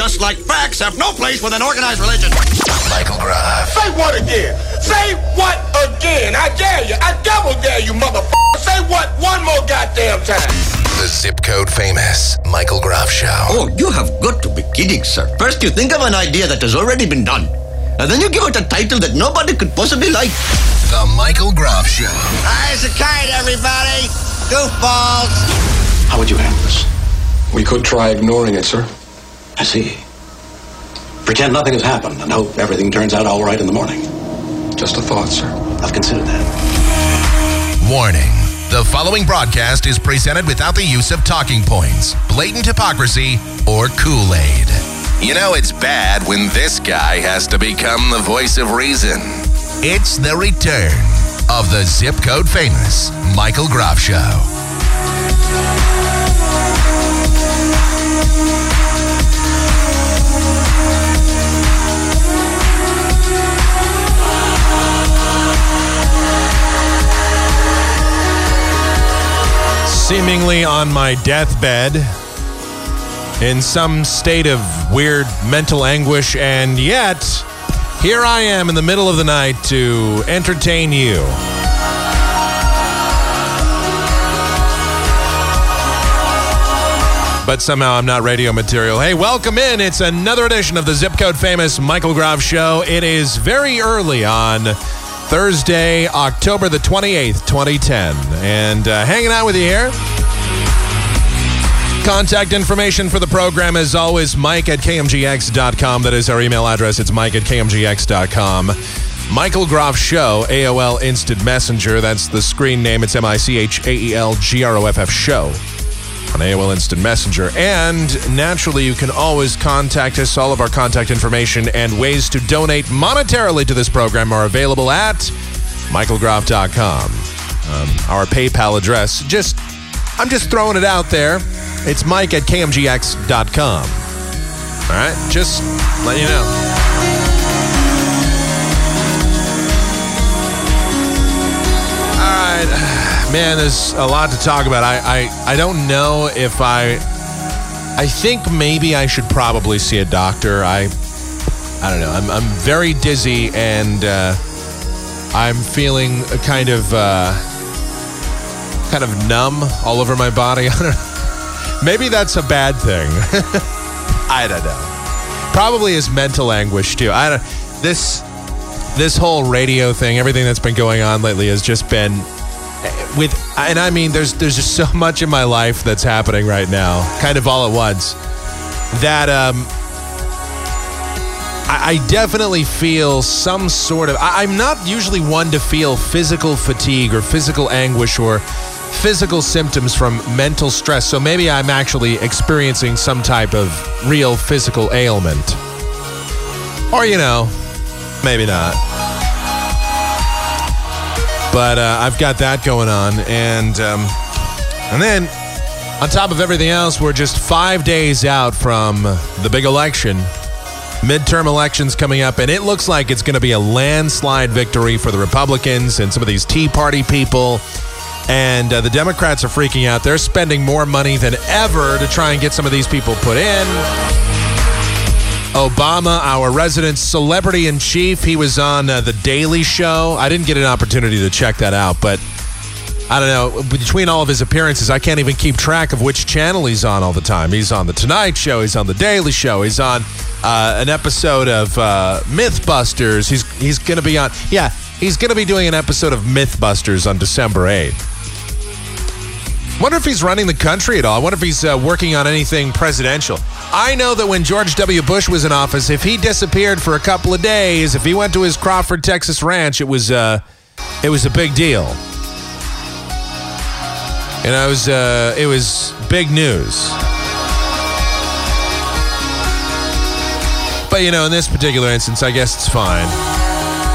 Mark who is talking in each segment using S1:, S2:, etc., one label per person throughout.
S1: just like facts, have no place with an organized religion.
S2: Michael Groff.
S3: Say what again? Say what again? I dare you. I double dare you, motherfucker. Say what one more goddamn time.
S2: The zip code famous Michael Groff Show.
S1: Oh, you have got to be kidding, sir. First, you think of an idea that has already been done. And then you give it a title that nobody could possibly like.
S2: The Michael Groff Show.
S1: Eyes a kite, everybody. Goofballs.
S4: How would you handle this?
S5: We could try ignoring it, sir.
S4: I see. Pretend nothing has happened and hope everything turns out all right in the morning.
S5: Just a thought, sir.
S4: I've considered that.
S2: Warning. The following broadcast is presented without the use of talking points, blatant hypocrisy, or Kool Aid. You know it's bad when this guy has to become the voice of reason. It's the return of the zip code famous Michael Groff Show.
S6: Seemingly on my deathbed in some state of weird mental anguish, and yet here I am in the middle of the night to entertain you. But somehow I'm not radio material. Hey, welcome in. It's another edition of the Zip Code Famous Michael Groff Show. It is very early on Thursday, October the 28th, 2010. And uh, hanging out with you here. Contact information for the program is always mike at kmgx.com. That is our email address. It's mike at kmgx.com. Michael Groff Show, AOL Instant Messenger. That's the screen name. It's M I C H A E L G R O F F Show on AOL Instant Messenger. And naturally, you can always contact us. All of our contact information and ways to donate monetarily to this program are available at michaelgroff.com. Um, our PayPal address, just, I'm just throwing it out there. It's mike at kmgx.com. All right, just let you know. All right, man, there's a lot to talk about. I, I, I don't know if I, I think maybe I should probably see a doctor. I, I don't know. I'm, I'm very dizzy and uh, I'm feeling kind of, uh, kind of numb all over my body. I don't. Maybe that's a bad thing. I don't know. Probably is mental anguish too. I don't. This this whole radio thing, everything that's been going on lately has just been with, and I mean, there's there's just so much in my life that's happening right now, kind of all at once. That um, I, I definitely feel some sort of. I, I'm not usually one to feel physical fatigue or physical anguish or physical symptoms from mental stress. So maybe I'm actually experiencing some type of real physical ailment. Or, you know, maybe not. But uh, I've got that going on. And, um, and then on top of everything else, we're just five days out from the big election. Midterm elections coming up, and it looks like it's going to be a landslide victory for the Republicans and some of these Tea Party people. And uh, the Democrats are freaking out. They're spending more money than ever to try and get some of these people put in. Obama, our resident celebrity in chief, he was on uh, The Daily Show. I didn't get an opportunity to check that out, but I don't know. Between all of his appearances, I can't even keep track of which channel he's on all the time. He's on The Tonight Show, he's on The Daily Show, he's on uh, an episode of uh, Mythbusters. He's, he's going to be on, yeah, he's going to be doing an episode of Mythbusters on December 8th. Wonder if he's running the country at all. I wonder if he's uh, working on anything presidential. I know that when George W. Bush was in office, if he disappeared for a couple of days, if he went to his Crawford, Texas ranch, it was uh, it was a big deal. And I was uh, it was big news. But you know, in this particular instance, I guess it's fine.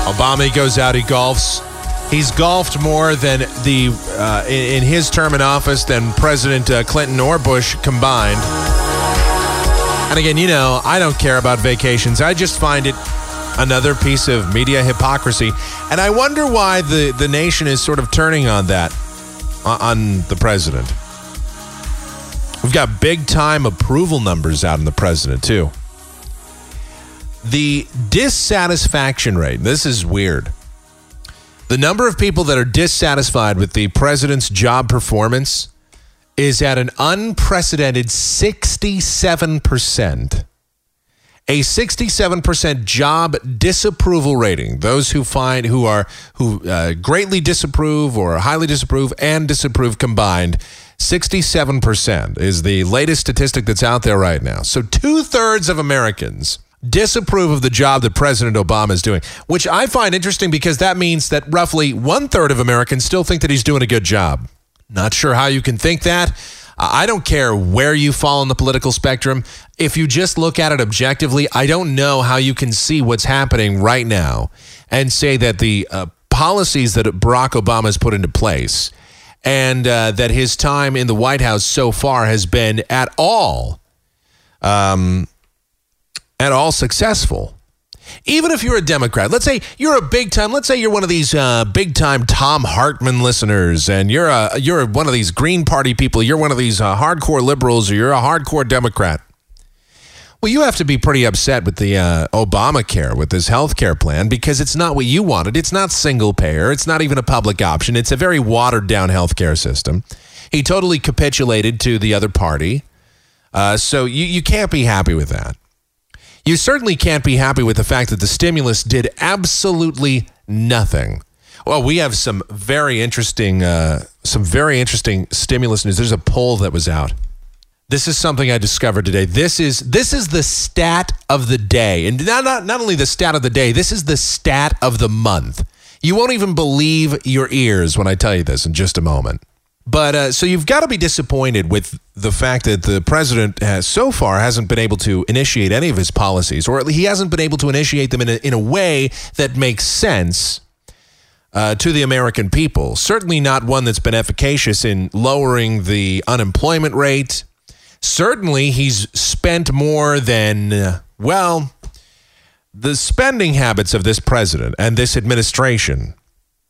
S6: Obama goes out, he golfs. He's golfed more than the uh, in, in, his term in office than President uh, Clinton or Bush combined. And again, you know, I don't care about vacations. I just find it another piece of media hypocrisy, and I wonder why the the nation is sort of turning on that on the president. We've got big time approval numbers out on the president too. the dissatisfaction rate, this is weird. The number of people that are dissatisfied with the president's job performance is at an unprecedented 67%. A 67% job disapproval rating. Those who find who are who uh, greatly disapprove or highly disapprove and disapprove combined 67% is the latest statistic that's out there right now. So two thirds of Americans disapprove of the job that President Obama is doing, which I find interesting because that means that roughly one third of Americans still think that he's doing a good job. Not sure how you can think that. I don't care where you fall on the political spectrum. If you just look at it objectively, I don't know how you can see what's happening right now and say that the uh, policies that Barack Obama has put into place and uh, that his time in the White House so far has been at all, um, at all successful. Even if you're a Democrat, let's say you're a big time, let's say you're one of these uh, big time Thom Hartmann listeners, and you're a you're one of these Green Party people, you're one of these uh, hardcore liberals, or you're a hardcore Democrat. Well, you have to be pretty upset with the uh, Obamacare, with this health care plan, because it's not what you wanted. It's not single payer. It's not even a public option. It's a very watered down health care system. He totally capitulated to the other party. Uh, so you, you can't be happy with that. You certainly can't be happy with the fact that the stimulus did absolutely nothing. Well, we have some very interesting, uh, some very interesting stimulus news. There's a poll that was out. This is something I discovered today. This is this is the stat of the day, and not not not only the stat of the day. This is the stat of the month. You won't even believe your ears when I tell you this in just a moment. But uh, so you've got to be disappointed with the fact that the president has so far hasn't been able to initiate any of his policies, or he hasn't been able to initiate them in a, in a way that makes sense uh, to the American people. Certainly not one that's been efficacious in lowering the unemployment rate. Certainly, he's spent more than, uh, well, the spending habits of this president and this administration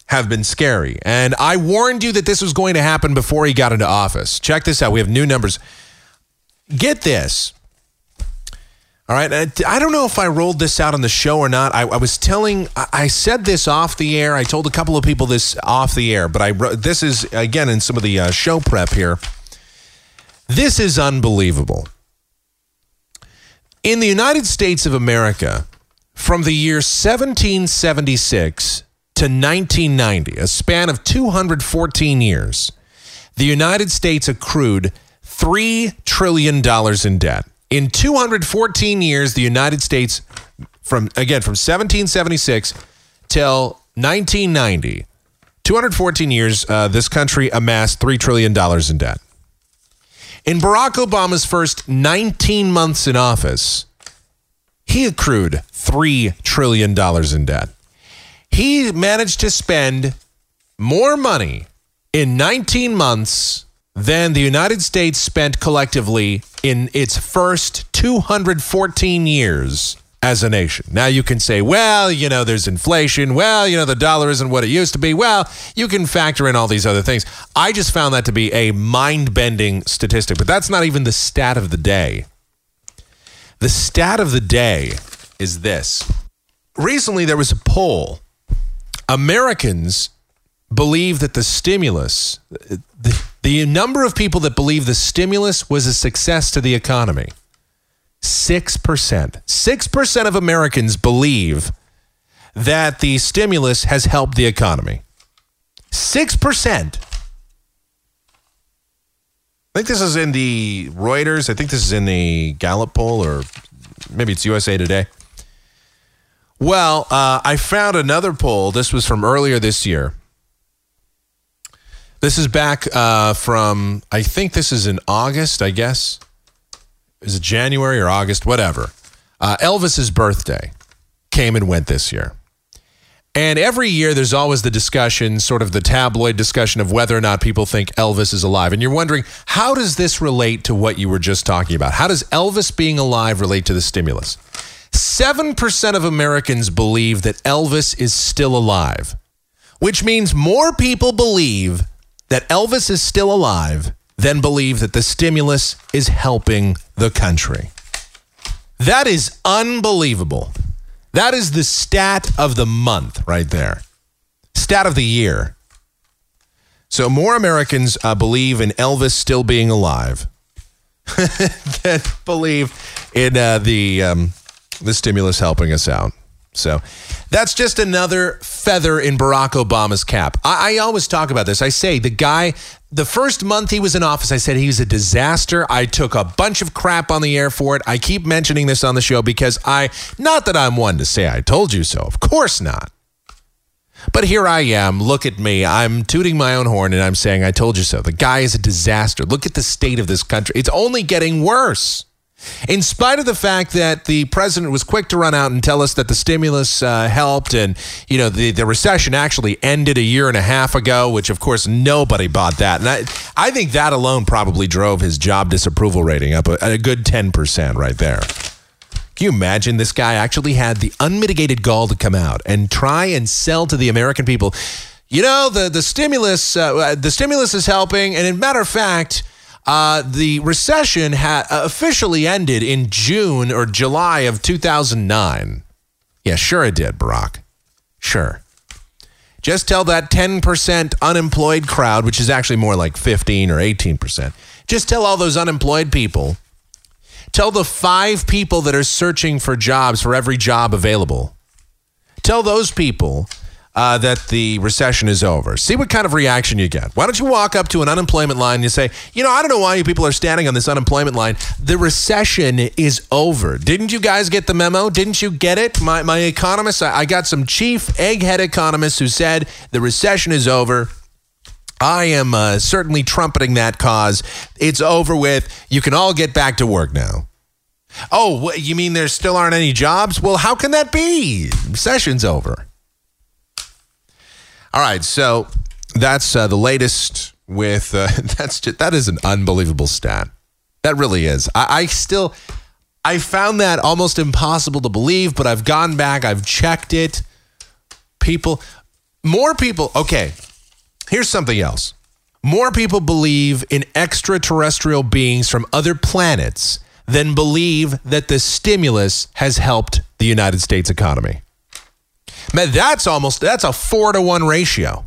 S6: have been scary. And I warned you that this was going to happen before he got into office. Check this out. We have new numbers. Get this. All right. I don't know if I rolled this out on the show or not. I, I was telling, I said this off the air. I told a couple of people this off the air, but I this is again in some of the uh, show prep here. This is unbelievable. In the United States of America, from the year 1776 to 1990, a span of 214 years, the United States accrued $3 trillion in debt. In 214 years, the United States, from again, from 1776 till 1990, 214 years, uh, this country amassed $3 trillion in debt. In Barack Obama's first 19 months in office, he accrued $3 trillion in debt he managed to spend more money in 19 months than the United States spent collectively in its first 214 years as a nation. Now you can say, well, you know, there's inflation. Well, you know, the dollar isn't what it used to be. Well, you can factor in all these other things. I just found that to be a mind bending statistic, but that's not even the stat of the day. The stat of the day is this. Recently, there was a poll Americans believe that the stimulus, the, the number of people that believe the stimulus was a success to the economy, 6%. 6% of Americans believe that the stimulus has helped the economy. 6%. I think this is in the Reuters. I think this is in the Gallup poll, or maybe it's USA Today. Well, uh, I found another poll. This was from earlier this year. This is back uh, from, I think this is in August, I guess. Is it January or August? Whatever. Uh, Elvis's birthday came and went this year. And every year there's always the discussion, sort of the tabloid discussion of whether or not people think Elvis is alive. And you're wondering, how does this relate to what you were just talking about? How does Elvis being alive relate to the stimulus? 7% of Americans believe that Elvis is still alive, which means more people believe that Elvis is still alive than believe that the stimulus is helping the country. That is unbelievable. That is the stat of the month right there. Stat of the year. So more Americans uh, believe in Elvis still being alive than believe in uh, the um, the stimulus helping us out. So that's just another feather in Barack Obama's cap. I, I, always talk about this. I say the guy, the first month he was in office, I said he was a disaster. I took a bunch of crap on the air for it. I keep mentioning this on the show because I, not that I'm one to say I told you so, of course not. But here I am. Look at me. I'm tooting my own horn and I'm saying, I told you so. The guy is a disaster. Look at the state of this country. It's only getting worse. In spite of the fact that the president was quick to run out and tell us that the stimulus uh, helped and, you know, the, the recession actually ended a year and a half ago, which of course nobody bought that. And I, I think that alone probably drove his job disapproval rating up a, a good 10% right there. Can you imagine this guy actually had the unmitigated gall to come out and try and sell to the American people? You know, the the stimulus uh, the stimulus is helping, and in matter of fact, uh, the recession ha- uh, officially ended in June or July of 2009. Yeah, sure it did, Barack. Sure. Just tell that 10% unemployed crowd, which is actually more like 15 or 18%, just tell all those unemployed people Tell the five people that are searching for jobs for every job available. Tell those people uh, that the recession is over. See what kind of reaction you get. Why don't you walk up to an unemployment line and you say, you know, I don't know why you people are standing on this unemployment line. The recession is over. Didn't you guys get the memo? Didn't you get it? My, my economists, I, I got some chief egghead economists who said the recession is over. I am uh, certainly trumpeting that cause. It's over with. You can all get back to work now. Oh, you mean there still aren't any jobs? Well, how can that be? Session's over. All right, so that's uh, the latest with uh, that's just, that is an unbelievable stat. That really is. I, I still I found that almost impossible to believe, but I've gone back, I've checked it. People, more people. Okay, Here's something else. More people believe in extraterrestrial beings from other planets than believe that the stimulus has helped the United States economy. Man, that's almost that's a 4 to 1 ratio.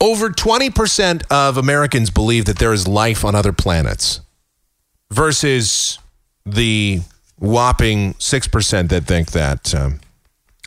S6: Over 20% of Americans believe that there is life on other planets versus the whopping 6% that think that um,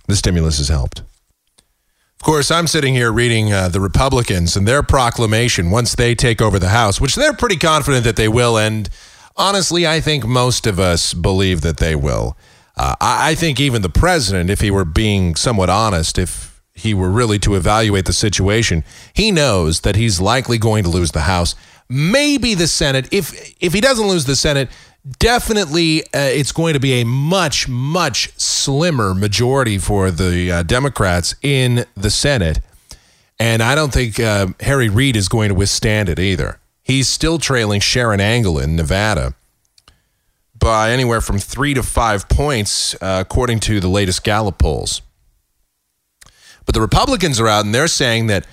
S6: the stimulus has helped. Of course, I'm sitting here reading uh, the Republicans and their proclamation once they take over the House, which they're pretty confident that they will. And honestly, I think most of us believe that they will. Uh, I, I think even the president, if he were being somewhat honest, if he were really to evaluate the situation, he knows that he's likely going to lose the House, maybe the Senate. If if he doesn't lose the Senate, definitely uh, it's going to be a much much slimmer majority for the uh, Democrats in the Senate, and I don't think uh, Harry Reid is going to withstand it either. He's still trailing Sharron Angle in Nevada by anywhere from three to five points, uh, according to the latest Gallup polls. But the Republicans are out and they're saying that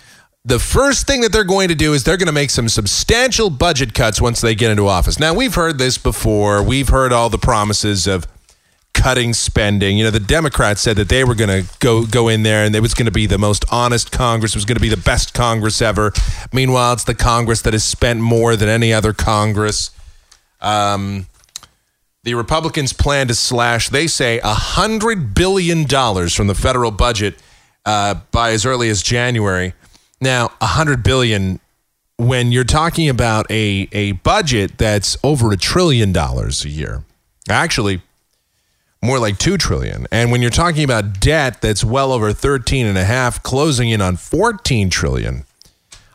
S6: the first thing that they're going to do is they're going to make some substantial budget cuts once they get into office. Now, we've heard this before. We've heard all the promises of cutting spending. You know, the Democrats said that they were going to go go in there and it was going to be the most honest Congress, it was going to be the best Congress ever. Meanwhile, it's the Congress that has spent more than any other Congress. Um, the Republicans plan to slash, they say, $100 billion from the federal budget uh, by as early as January. Now, a hundred billion when you're talking about a a budget that's over a trillion dollars a year. Actually, more like 2 trillion. And when you're talking about debt that's well over 13 and a half closing in on 14 trillion,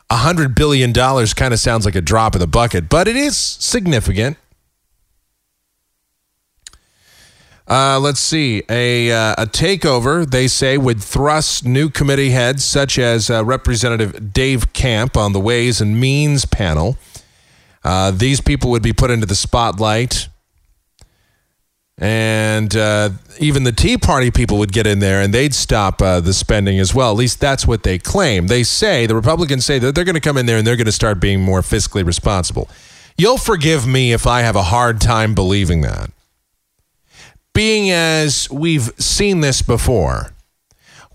S6: a 100 billion dollars kind of sounds like a drop in the bucket, but it is significant. Uh, let's see. A, uh, a takeover, they say, would thrust new committee heads such as uh, Representative Dave Camp on the Ways and Means panel. Uh, these people would be put into the spotlight. And uh, even the Tea Party people would get in there and they'd stop uh, the spending as well. At least that's what they claim. They say, the Republicans say that they're going to come in there and they're going to start being more fiscally responsible. You'll forgive me if I have a hard time believing that being as we've seen this before,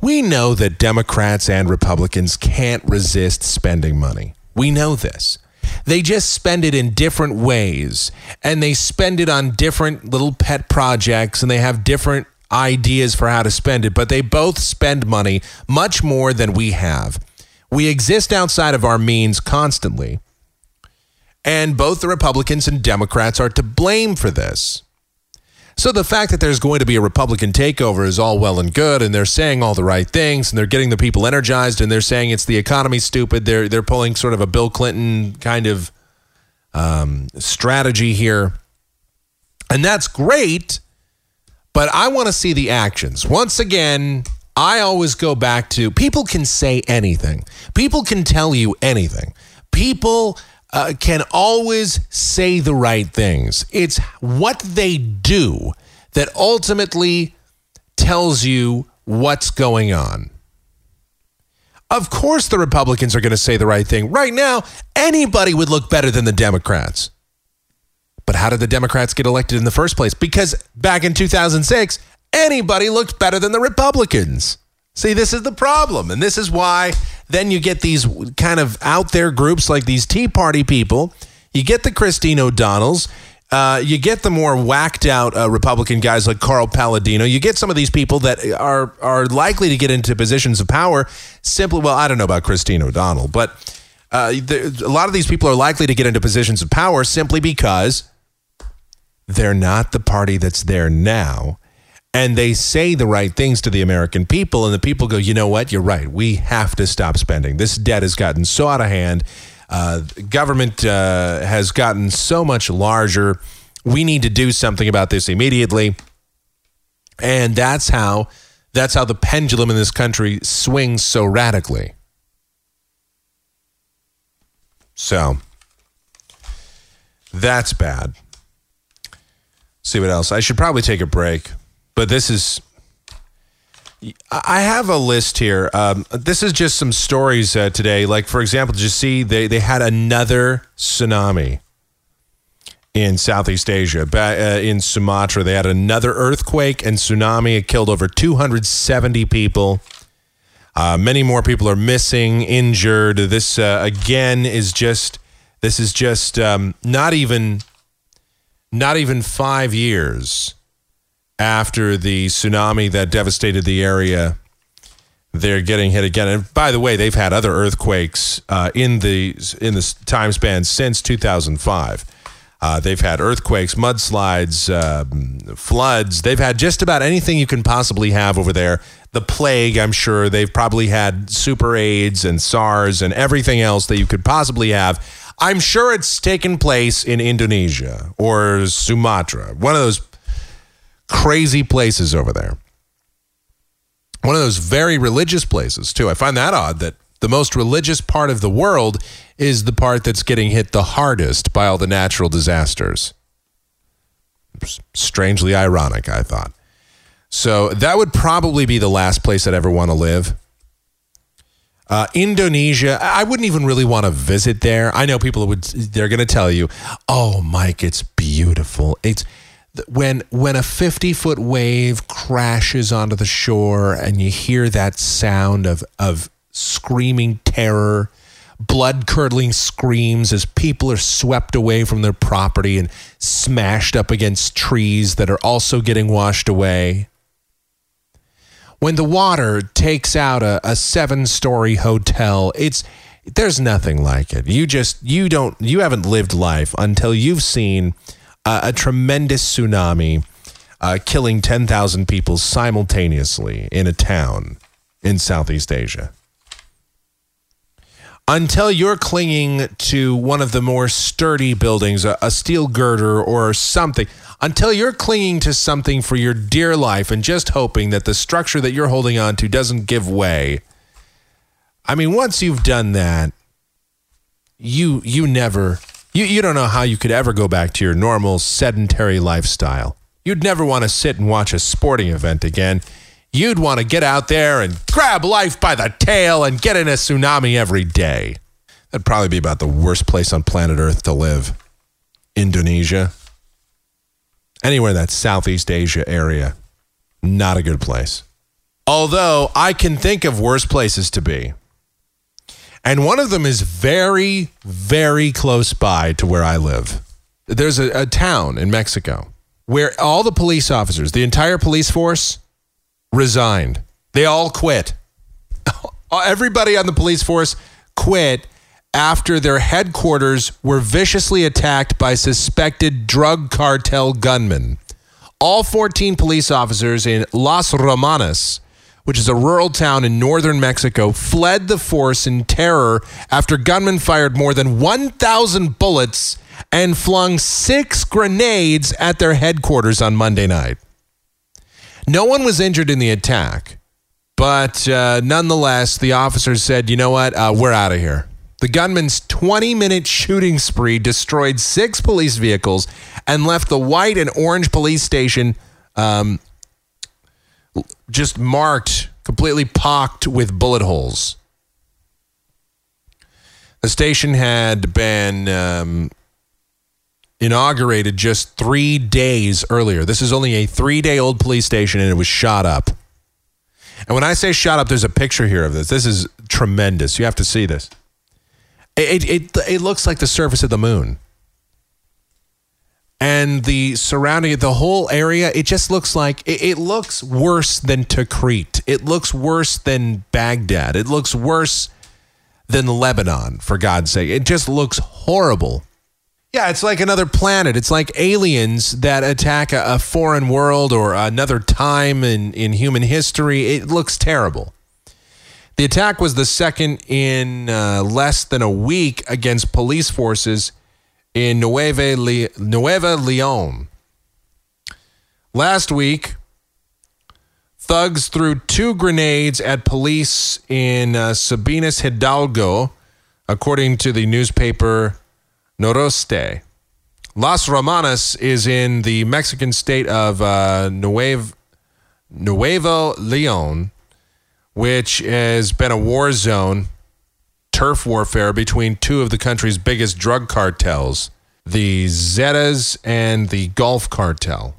S6: we know that Democrats and Republicans can't resist spending money. We know this. They just spend it in different ways and they spend it on different little pet projects and they have different ideas for how to spend it, but they both spend money much more than we have. We exist outside of our means constantly. And both the Republicans and Democrats are to blame for this. So the fact that there's going to be a Republican takeover is all well and good, and they're saying all the right things, and they're getting the people energized, and they're saying it's the economy stupid. They're they're pulling sort of a Bill Clinton kind of um, strategy here, and that's great. But I want to see the actions. Once again, I always go back to people can say anything. People can tell you anything. People uh, can always say the right things. It's what they do that ultimately tells you what's going on. Of course, the Republicans are going to say the right thing. Right now, anybody would look better than the Democrats. But how did the Democrats get elected in the first place? Because back in 2006, anybody looked better than the Republicans. See, this is the problem. And this is why then you get these kind of out there groups like these Tea Party people. You get the Christine O'Donnells. Uh, you get the more whacked out uh, Republican guys like Carl Paladino. You get some of these people that are are likely to get into positions of power simply. Well, I don't know about Christine O'Donnell, but uh, a lot of these people are likely to get into positions of power simply because they're not the party that's there now and they say the right things to the American people, and the people go, you know what? You're right. We have to stop spending. This debt has gotten so out of hand. Uh, government uh, has gotten so much larger. We need to do something about this immediately. And that's how that's how the pendulum in this country swings so radically. So that's bad. See what else? I should probably take a break but this is I have a list here. Um, this is just some stories uh, today. Like, for example, did you see they, they had another tsunami in Southeast Asia, uh, in Sumatra. They had another earthquake and tsunami. It killed over 270 people. Uh, many more people are missing, injured. This, uh, again, is just, this is just um, not even, not even five years after the tsunami that devastated the area. They're getting hit again. And by the way, they've had other earthquakes uh, in the in the time span since 2005. Uh, they've had earthquakes, mudslides, um, floods. They've had just about anything you can possibly have over there. The plague, I'm sure. They've probably had super AIDS and SARS and everything else that you could possibly have. I'm sure it's taken place in Indonesia or Sumatra, one of those crazy places over there. One of those very religious places, too. I find that odd that the most religious part of the world is the part that's getting hit the hardest by all the natural disasters. Strangely ironic, I thought. So that would probably be the last place I'd ever want to live. Uh, Indonesia, I wouldn't even really want to visit there. I know people would, they're going to tell you, oh, Mike, it's beautiful. It's, when when a 50 foot wave crashes onto the shore and you hear that sound of of screaming terror blood curdling screams as people are swept away from their property and smashed up against trees that are also getting washed away when the water takes out a, a seven story hotel it's there's nothing like it. You just you don't you haven't lived life until you've seen uh, a tremendous tsunami uh, killing 10,000 people simultaneously in a town in Southeast Asia. Until you're clinging to one of the more sturdy buildings, a, a steel girder or something, until you're clinging to something for your dear life and just hoping that the structure that you're holding on to doesn't give way. I mean, once you've done that, you you never you, you don't know how you could ever go back to your normal sedentary lifestyle. You'd never want to sit and watch a sporting event again. You'd want to get out there and grab life by the tail and get in a tsunami every day. That'd probably be about the worst place on planet Earth to live. Indonesia. Anywhere in that Southeast Asia area, not a good place. Although I can think of worse places to be. And one of them is very, very close by to where I live. There's a, a town in Mexico where all the police officers, the entire police force, resigned. They all quit. Everybody on the police force quit after their headquarters were viciously attacked by suspected drug cartel gunmen. All 14 police officers in Los Ramones, which is a rural town in northern Mexico, fled the force in terror after gunmen fired more than 1,000 bullets and flung six grenades at their headquarters on Monday night. No one was injured in the attack, but uh, nonetheless, the officers said, you know what, uh, we're out of here. The gunman's 20 minute shooting spree destroyed six police vehicles and left the white and orange police station um, just marked, completely pocked with bullet holes. The station had been um, inaugurated just three days earlier. This is only a three day old police station and it was shot up. And when I say shot up, there's a picture here of this. This is tremendous. You have to see this. It, it, it looks like the surface of the moon. And the surrounding, the whole area, it just looks like, it, it looks worse than Tikrit. It looks worse than Baghdad. It looks worse than Lebanon, for God's sake. It just looks horrible. Yeah, it's like another planet. It's like aliens that attack a, a foreign world or another time in, in human history. It looks terrible. The attack was the second in uh, less than a week against police forces in Nueva, Le- Nueva Leon. Last week, thugs threw two grenades at police in uh, Sabinas Hidalgo, according to the newspaper Noroeste. Los Ramones is in the Mexican state of uh, Nuevo Leon which has been a war zone, turf warfare between two of the country's biggest drug cartels, the Zetas and the Gulf Cartel.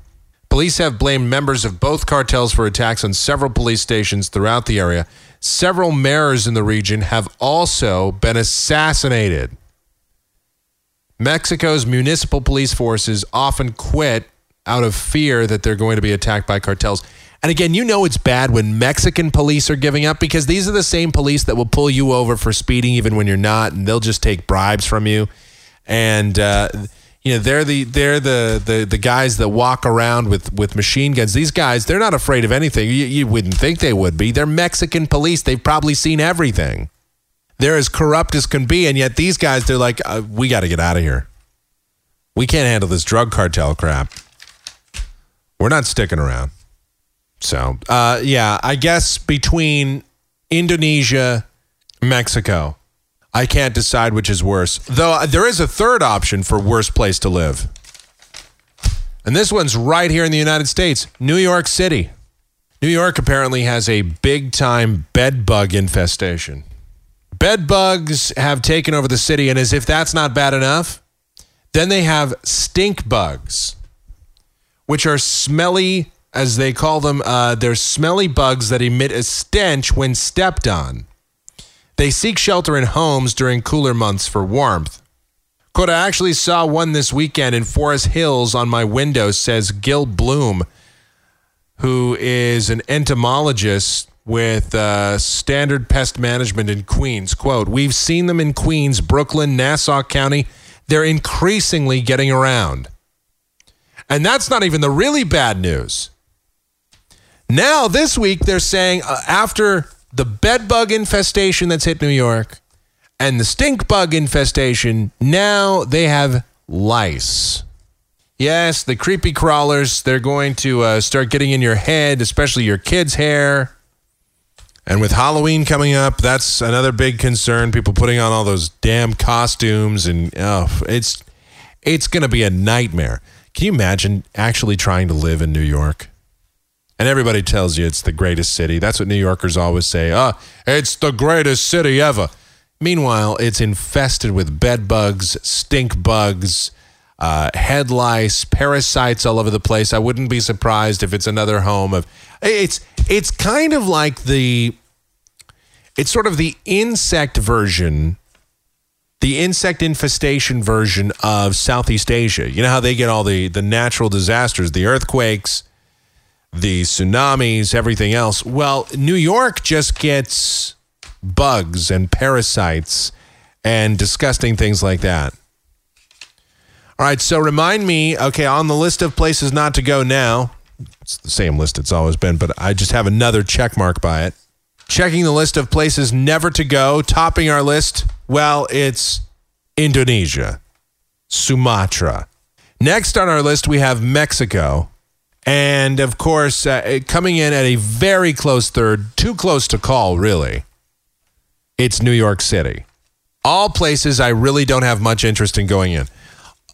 S6: Police have blamed members of both cartels for attacks on several police stations throughout the area. Several mayors in the region have also been assassinated. Mexico's municipal police forces often quit out of fear that they're going to be attacked by cartels. And again, you know it's bad when Mexican police are giving up because these are the same police that will pull you over for speeding even when you're not, and they'll just take bribes from you. And uh, you know they're the they're the, the the guys that walk around with with machine guns. These guys, they're not afraid of anything. You, you wouldn't think they would be. They're Mexican police. They've probably seen everything. They're as corrupt as can be, and yet these guys, they're like, uh, we got to get out of here. We can't handle this drug cartel crap. We're not sticking around. So, uh, yeah, I guess between Indonesia, Mexico, I can't decide which is worse. Though uh, there is a third option for worst place to live. And this one's right here in the United States, New York City. New York apparently has a big time bed bug infestation. Bed bugs have taken over the city, and as if that's not bad enough, then they have stink bugs, which are smelly as they call them, uh, they're smelly bugs that emit a stench when stepped on. They seek shelter in homes during cooler months for warmth. Quote, I actually saw one this weekend in Forest Hills on my window, says Gil Bloom, who is an entomologist with uh, Standard Pest Management in Queens. Quote, We've seen them in Queens, Brooklyn, Nassau County. They're increasingly getting around. And that's not even the really bad news. Now, this week, they're saying uh, after the bed bug infestation that's hit New York and the stink bug infestation, now they have lice. Yes, the creepy crawlers, they're going to uh, start getting in your head, especially your kids' hair. And with Halloween coming up, that's another big concern. People putting on all those damn costumes, and oh, it's it's going to be a nightmare. Can you imagine actually trying to live in New York? And everybody tells you it's the greatest city. That's what New Yorkers always say. Ah, it's the greatest city ever. Meanwhile, it's infested with bed bugs, stink bugs, uh, head lice, parasites all over the place. I wouldn't be surprised if it's another home of. It's it's kind of like the. It's sort of the insect version, the insect infestation version of Southeast Asia. You know how they get all the the natural disasters, the earthquakes, the tsunamis, everything else. Well, New York just gets bugs and parasites and disgusting things like that. All right, so remind me, okay, on the list of places not to go now, it's the same list it's always been, but I just have another check mark by it. Checking the list of places never to go, topping our list, well, it's Indonesia, Sumatra. Next on our list, we have Mexico. And of course, uh, coming in at a very close third, too close to call, really, it's New York City. All places I really don't have much interest in going in.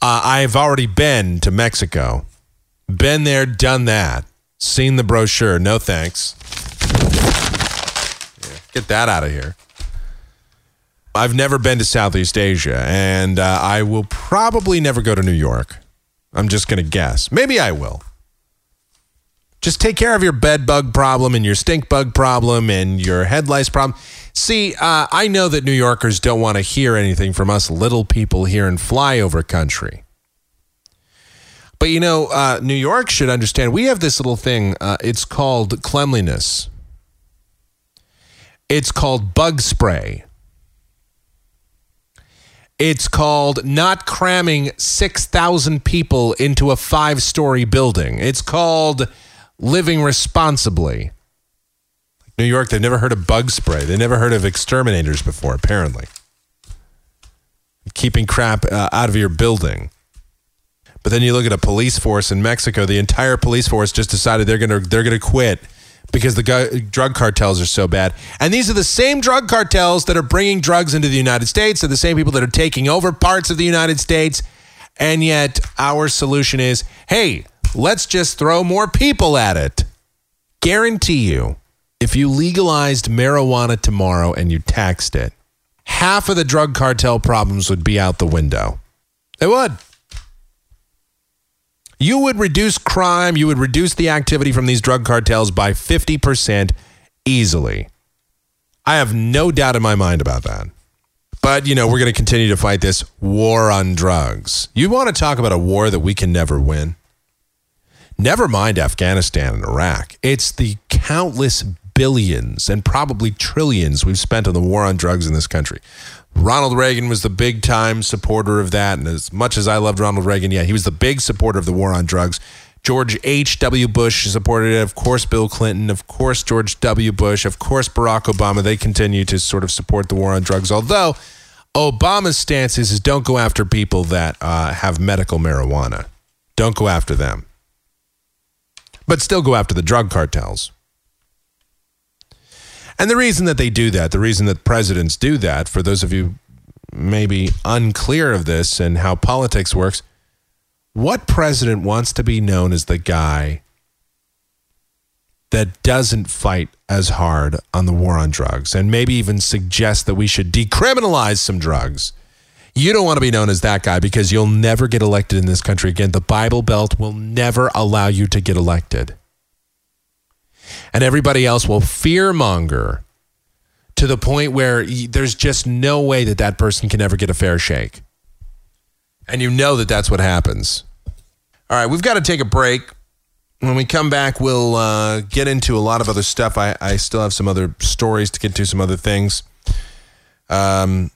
S6: Uh, I've already been to Mexico, been there, done that, seen the brochure. No thanks. Get that out of here. I've never been to Southeast Asia, and uh, I will probably never go to New York. I'm just going to guess. Maybe I will. Just take care of your bed bug problem and your stink bug problem and your head lice problem. See, uh, I know that New Yorkers don't want to hear anything from us little people here in flyover country. But you know, uh, New York should understand we have this little thing. Uh, it's called cleanliness, it's called bug spray. It's called not cramming 6,000 people into a five story building. It's called living responsibly. New York, they've never heard of bug spray. They never heard of exterminators before, apparently. Keeping crap uh, out of your building. But then you look at a police force in Mexico, the entire police force just decided they're going to they're to quit because the gu- drug cartels are so bad. And these are the same drug cartels that are bringing drugs into the United States. They're the same people that are taking over parts of the United States. And yet our solution is, "Hey, let's just throw more people at it." Guarantee you if you legalized marijuana tomorrow and you taxed it, half of the drug cartel problems would be out the window. They would. You would reduce crime, you would reduce the activity from these drug cartels by 50% easily. I have no doubt in my mind about that. But, you know, we're going to continue to fight this war on drugs. You want to talk about a war that we can never win? Never mind Afghanistan and Iraq. It's the countless billions and probably trillions we've spent on the war on drugs in this country. Ronald Reagan was the big time supporter of that. And as much as I loved Ronald Reagan, yeah, he was the big supporter of the war on drugs. George H.W. Bush supported it. Of course, Bill Clinton. Of course, George W. Bush. Of course, Barack Obama. They continue to sort of support the war on drugs. Although Obama's stance is, don't go after people that uh, have medical marijuana. Don't go after them. But still go after the drug cartels. And the reason that they do that, the reason that presidents do that, for those of you maybe unclear of this and how politics works, what president wants to be known as the guy that doesn't fight as hard on the war on drugs and maybe even suggest that we should decriminalize some drugs? You don't want to be known as that guy because you'll never get elected in this country again. The Bible Belt will never allow you to get elected and everybody else will fearmonger to the point where there's just no way that that person can ever get a fair shake. And you know that that's what happens. All right, we've got to take a break. When we come back, we'll uh, get into a lot of other stuff. I, I still have some other stories to get to, some other things. Um,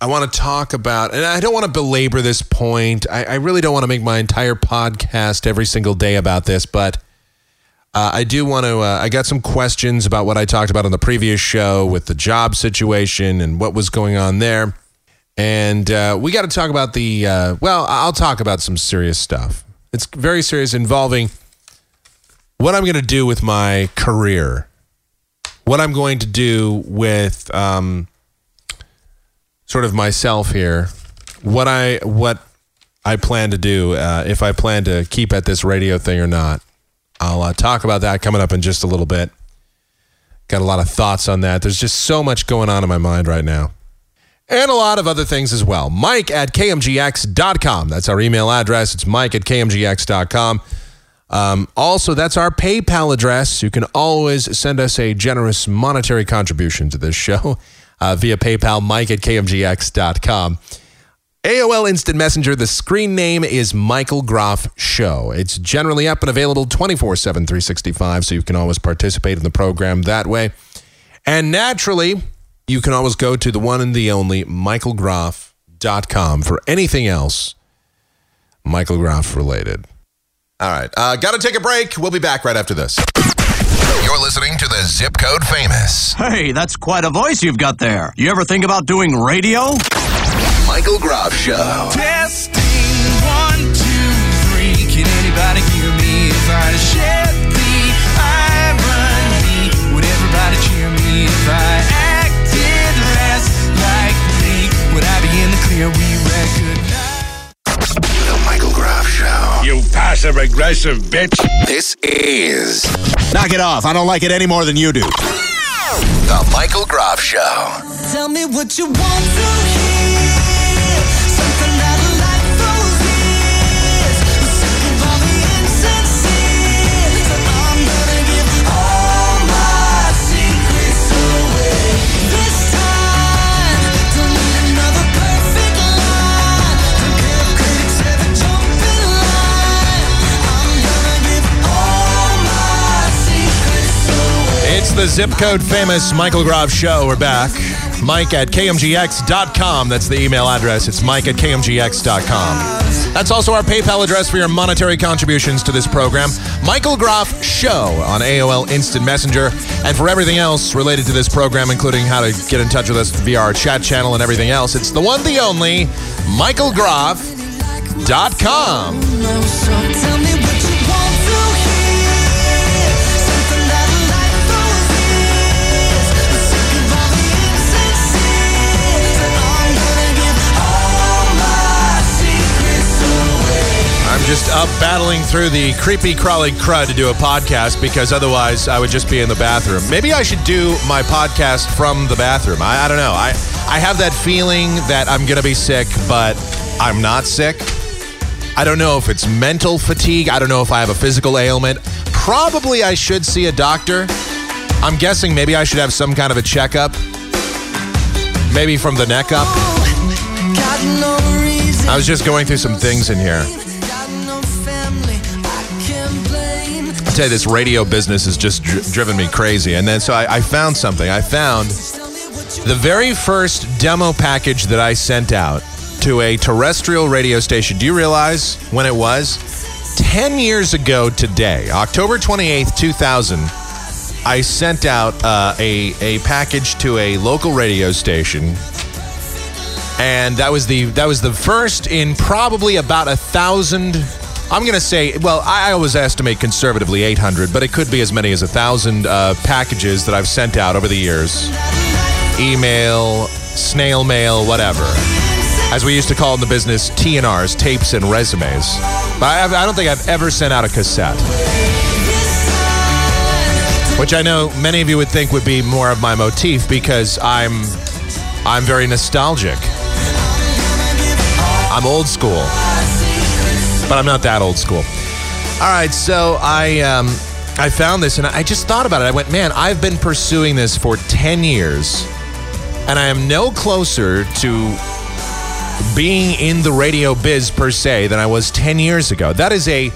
S6: I want to talk about, and I don't want to belabor this point. I, I really don't want to make my entire podcast every single day about this, but uh, I do want to. Uh, I got some questions about what I talked about on the previous show with the job situation and what was going on there, and uh, we got to talk about the. Uh, well, I'll talk about some serious stuff. It's very serious, involving what I'm going to do with my career, what I'm going to do with um, sort of myself here, what I what I plan to do uh, if I plan to keep at this radio thing or not. I'll uh, talk about that coming up in just a little bit. Got a lot of thoughts on that. There's just so much going on in my mind right now. and a lot of other things as well. Mike at kmgx.com. That's our email address. It's mike at kmgx.com. Um, also, that's our PayPal address. You can always send us a generous monetary contribution to this show uh, via PayPal, mike at kmgx.com. AOL Instant Messenger, the screen name is Michael Groff Show. It's generally up and available 24 7, 365, so you can always participate in the program that way. And naturally, you can always go to the one and the only michaelgroff.com for anything else Michael Groff related. All right, uh, got to take a break. We'll be back right after this.
S2: You're listening to the Zip Code Famous
S7: Hey, that's quite a voice you've got there. You ever think about doing radio?
S2: Michael Groff Show.
S8: Testing one, two, three. Can anybody hear me if I shed the irony? Would everybody cheer me if I acted less like me? Would I be in the clear? We recognize.
S2: The Michael Groff Show.
S3: You passive aggressive bitch.
S2: This is
S7: Knock it off. I don't like it any more than you do.
S2: The Michael Groff Show.
S8: Tell me what you want to hear. Something the
S6: zip code famous Michael Groff Show. We're back. Mike at kmgx.com. That's the email address. It's mike at kmgx.com. That's also our PayPal address for your monetary contributions to this program. Michael Groff Show on AOL Instant Messenger. And for everything else related to this program, including how to get in touch with us via our chat channel and everything else, it's the one, the only, michaelgroff.com.
S8: So I'm
S6: just up battling through the creepy crawly crud to do a podcast because otherwise I would just be in the bathroom. Maybe I should do my podcast from the bathroom. I, I don't know. I, I have that feeling that I'm going to be sick, but I'm not sick. I don't know if it's mental fatigue. I don't know if I have a physical ailment. Probably I should see a doctor. I'm guessing maybe I should have some kind of a checkup. Maybe from the neck up.
S8: Got no reason.
S6: I was just going through some things in here. Tell you, this radio business has just dri- driven me crazy. And then so I, I found something. I found the very first demo package that I sent out to a terrestrial radio station. Do you realize when it was? 10 years ago today, October 28th, 2000, I sent out uh, a, a package to a local radio station. And that was the that was the first in probably about a thousand. I'm gonna say, well, I always estimate conservatively 800, but it could be as many as a thousand uh, packages that I've sent out over the years email, snail mail, whatever. As we used to call in the business, TNRs, tapes and resumes. But I, I don't think I've ever sent out a cassette, which I know many of you would think would be more of my motif because I'm I'm very nostalgic. I'm old school, but I'm not that old school. All right, so I um, I found this and I just thought about it. I went, man, I've been pursuing this for 10 years, and I am no closer to being in the radio biz per se than I was 10 years ago. That is a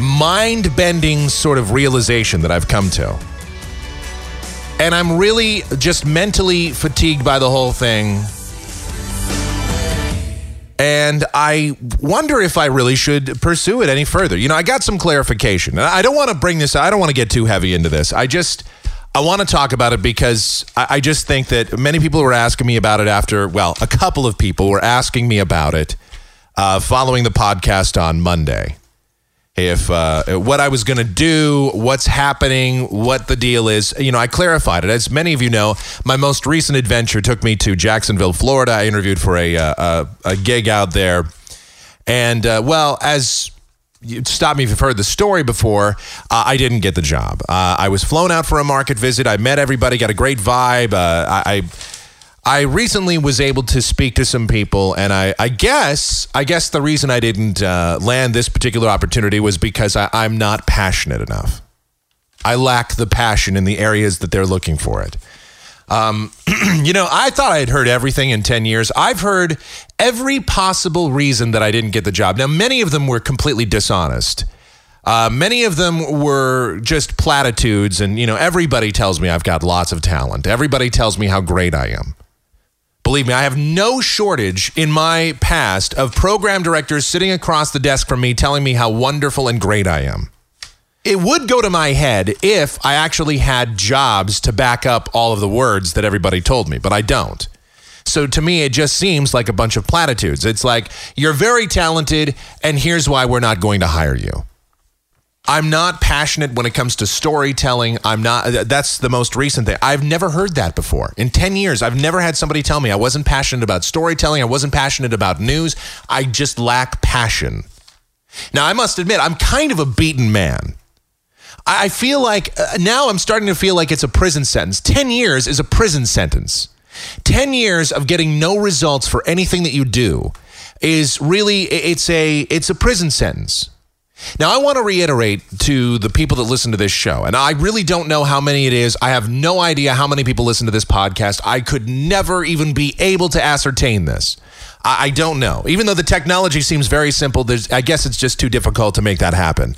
S6: mind bending sort of realization that I've come to. And I'm really just mentally fatigued by the whole thing. And I wonder if I really should pursue it any further. You know, I got some clarification. I don't want to bring this, I don't want to get too heavy into this. I just, I want to talk about it because I, I just think that many people were asking me about it after, well, a couple of people were asking me about it uh, following the podcast on Monday. If uh, what I was going to do, what's happening, what the deal is, you know, I clarified it. As many of you know, my most recent adventure took me to Jacksonville, Florida. I interviewed for a uh, a, gig out there, and uh, well, as stop me if you've heard the story before. Uh, I didn't get the job. Uh, I was flown out for a market visit. I met everybody, got a great vibe. Uh, I, I I recently was able to speak to some people, and I, I guess I guess the reason I didn't uh, land this particular opportunity was because I, I'm not passionate enough. I lack the passion in the areas that they're looking for it. Um, you know, I thought I had heard everything in 10 years. I've heard every possible reason that I didn't get the job. Now, many of them were completely dishonest. Uh, many of them were just platitudes, and you know, everybody tells me I've got lots of talent. Everybody tells me how great I am. Believe me, I have no shortage in my past of program directors sitting across the desk from me telling me how wonderful and great I am. It would go to my head if I actually had jobs to back up all of the words that everybody told me, but I don't. So to me, it just seems like a bunch of platitudes. It's like, you're very talented, and here's why we're not going to hire you. I'm not passionate when it comes to storytelling. I'm not, that's the most recent thing. I've never heard that before. In 10 years, I've never had somebody tell me I wasn't passionate about storytelling. I wasn't passionate about news. I just lack passion. Now, I must admit, I'm kind of a beaten man. I I feel like uh, now I'm starting to feel like it's a prison sentence. 10 years is a prison sentence. 10 years of getting no results for anything that you do is really it's a it's a prison sentence. Now, I want to reiterate to the people that listen to this show, and I really don't know how many it is. I have no idea how many people listen to this podcast. I could never even be able to ascertain this. I, don't know. Even though the technology seems very simple, I guess it's just too difficult to make that happen.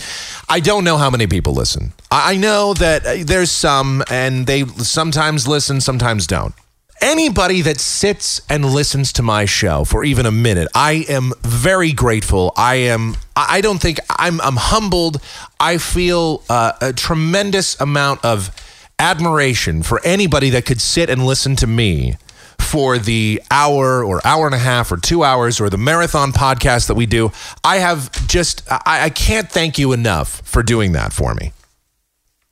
S6: I don't know how many people listen. I, I know that uh, there's some, and they sometimes listen, sometimes don't anybody that sits and listens to my show for even a minute i am very grateful. I am i don't think i'm i'm humbled. I feel uh, a tremendous amount of admiration for anybody that could sit and listen to me for the hour or hour and a half or two hours or the marathon podcast that we do. I have just i, I can't thank you enough for doing that for me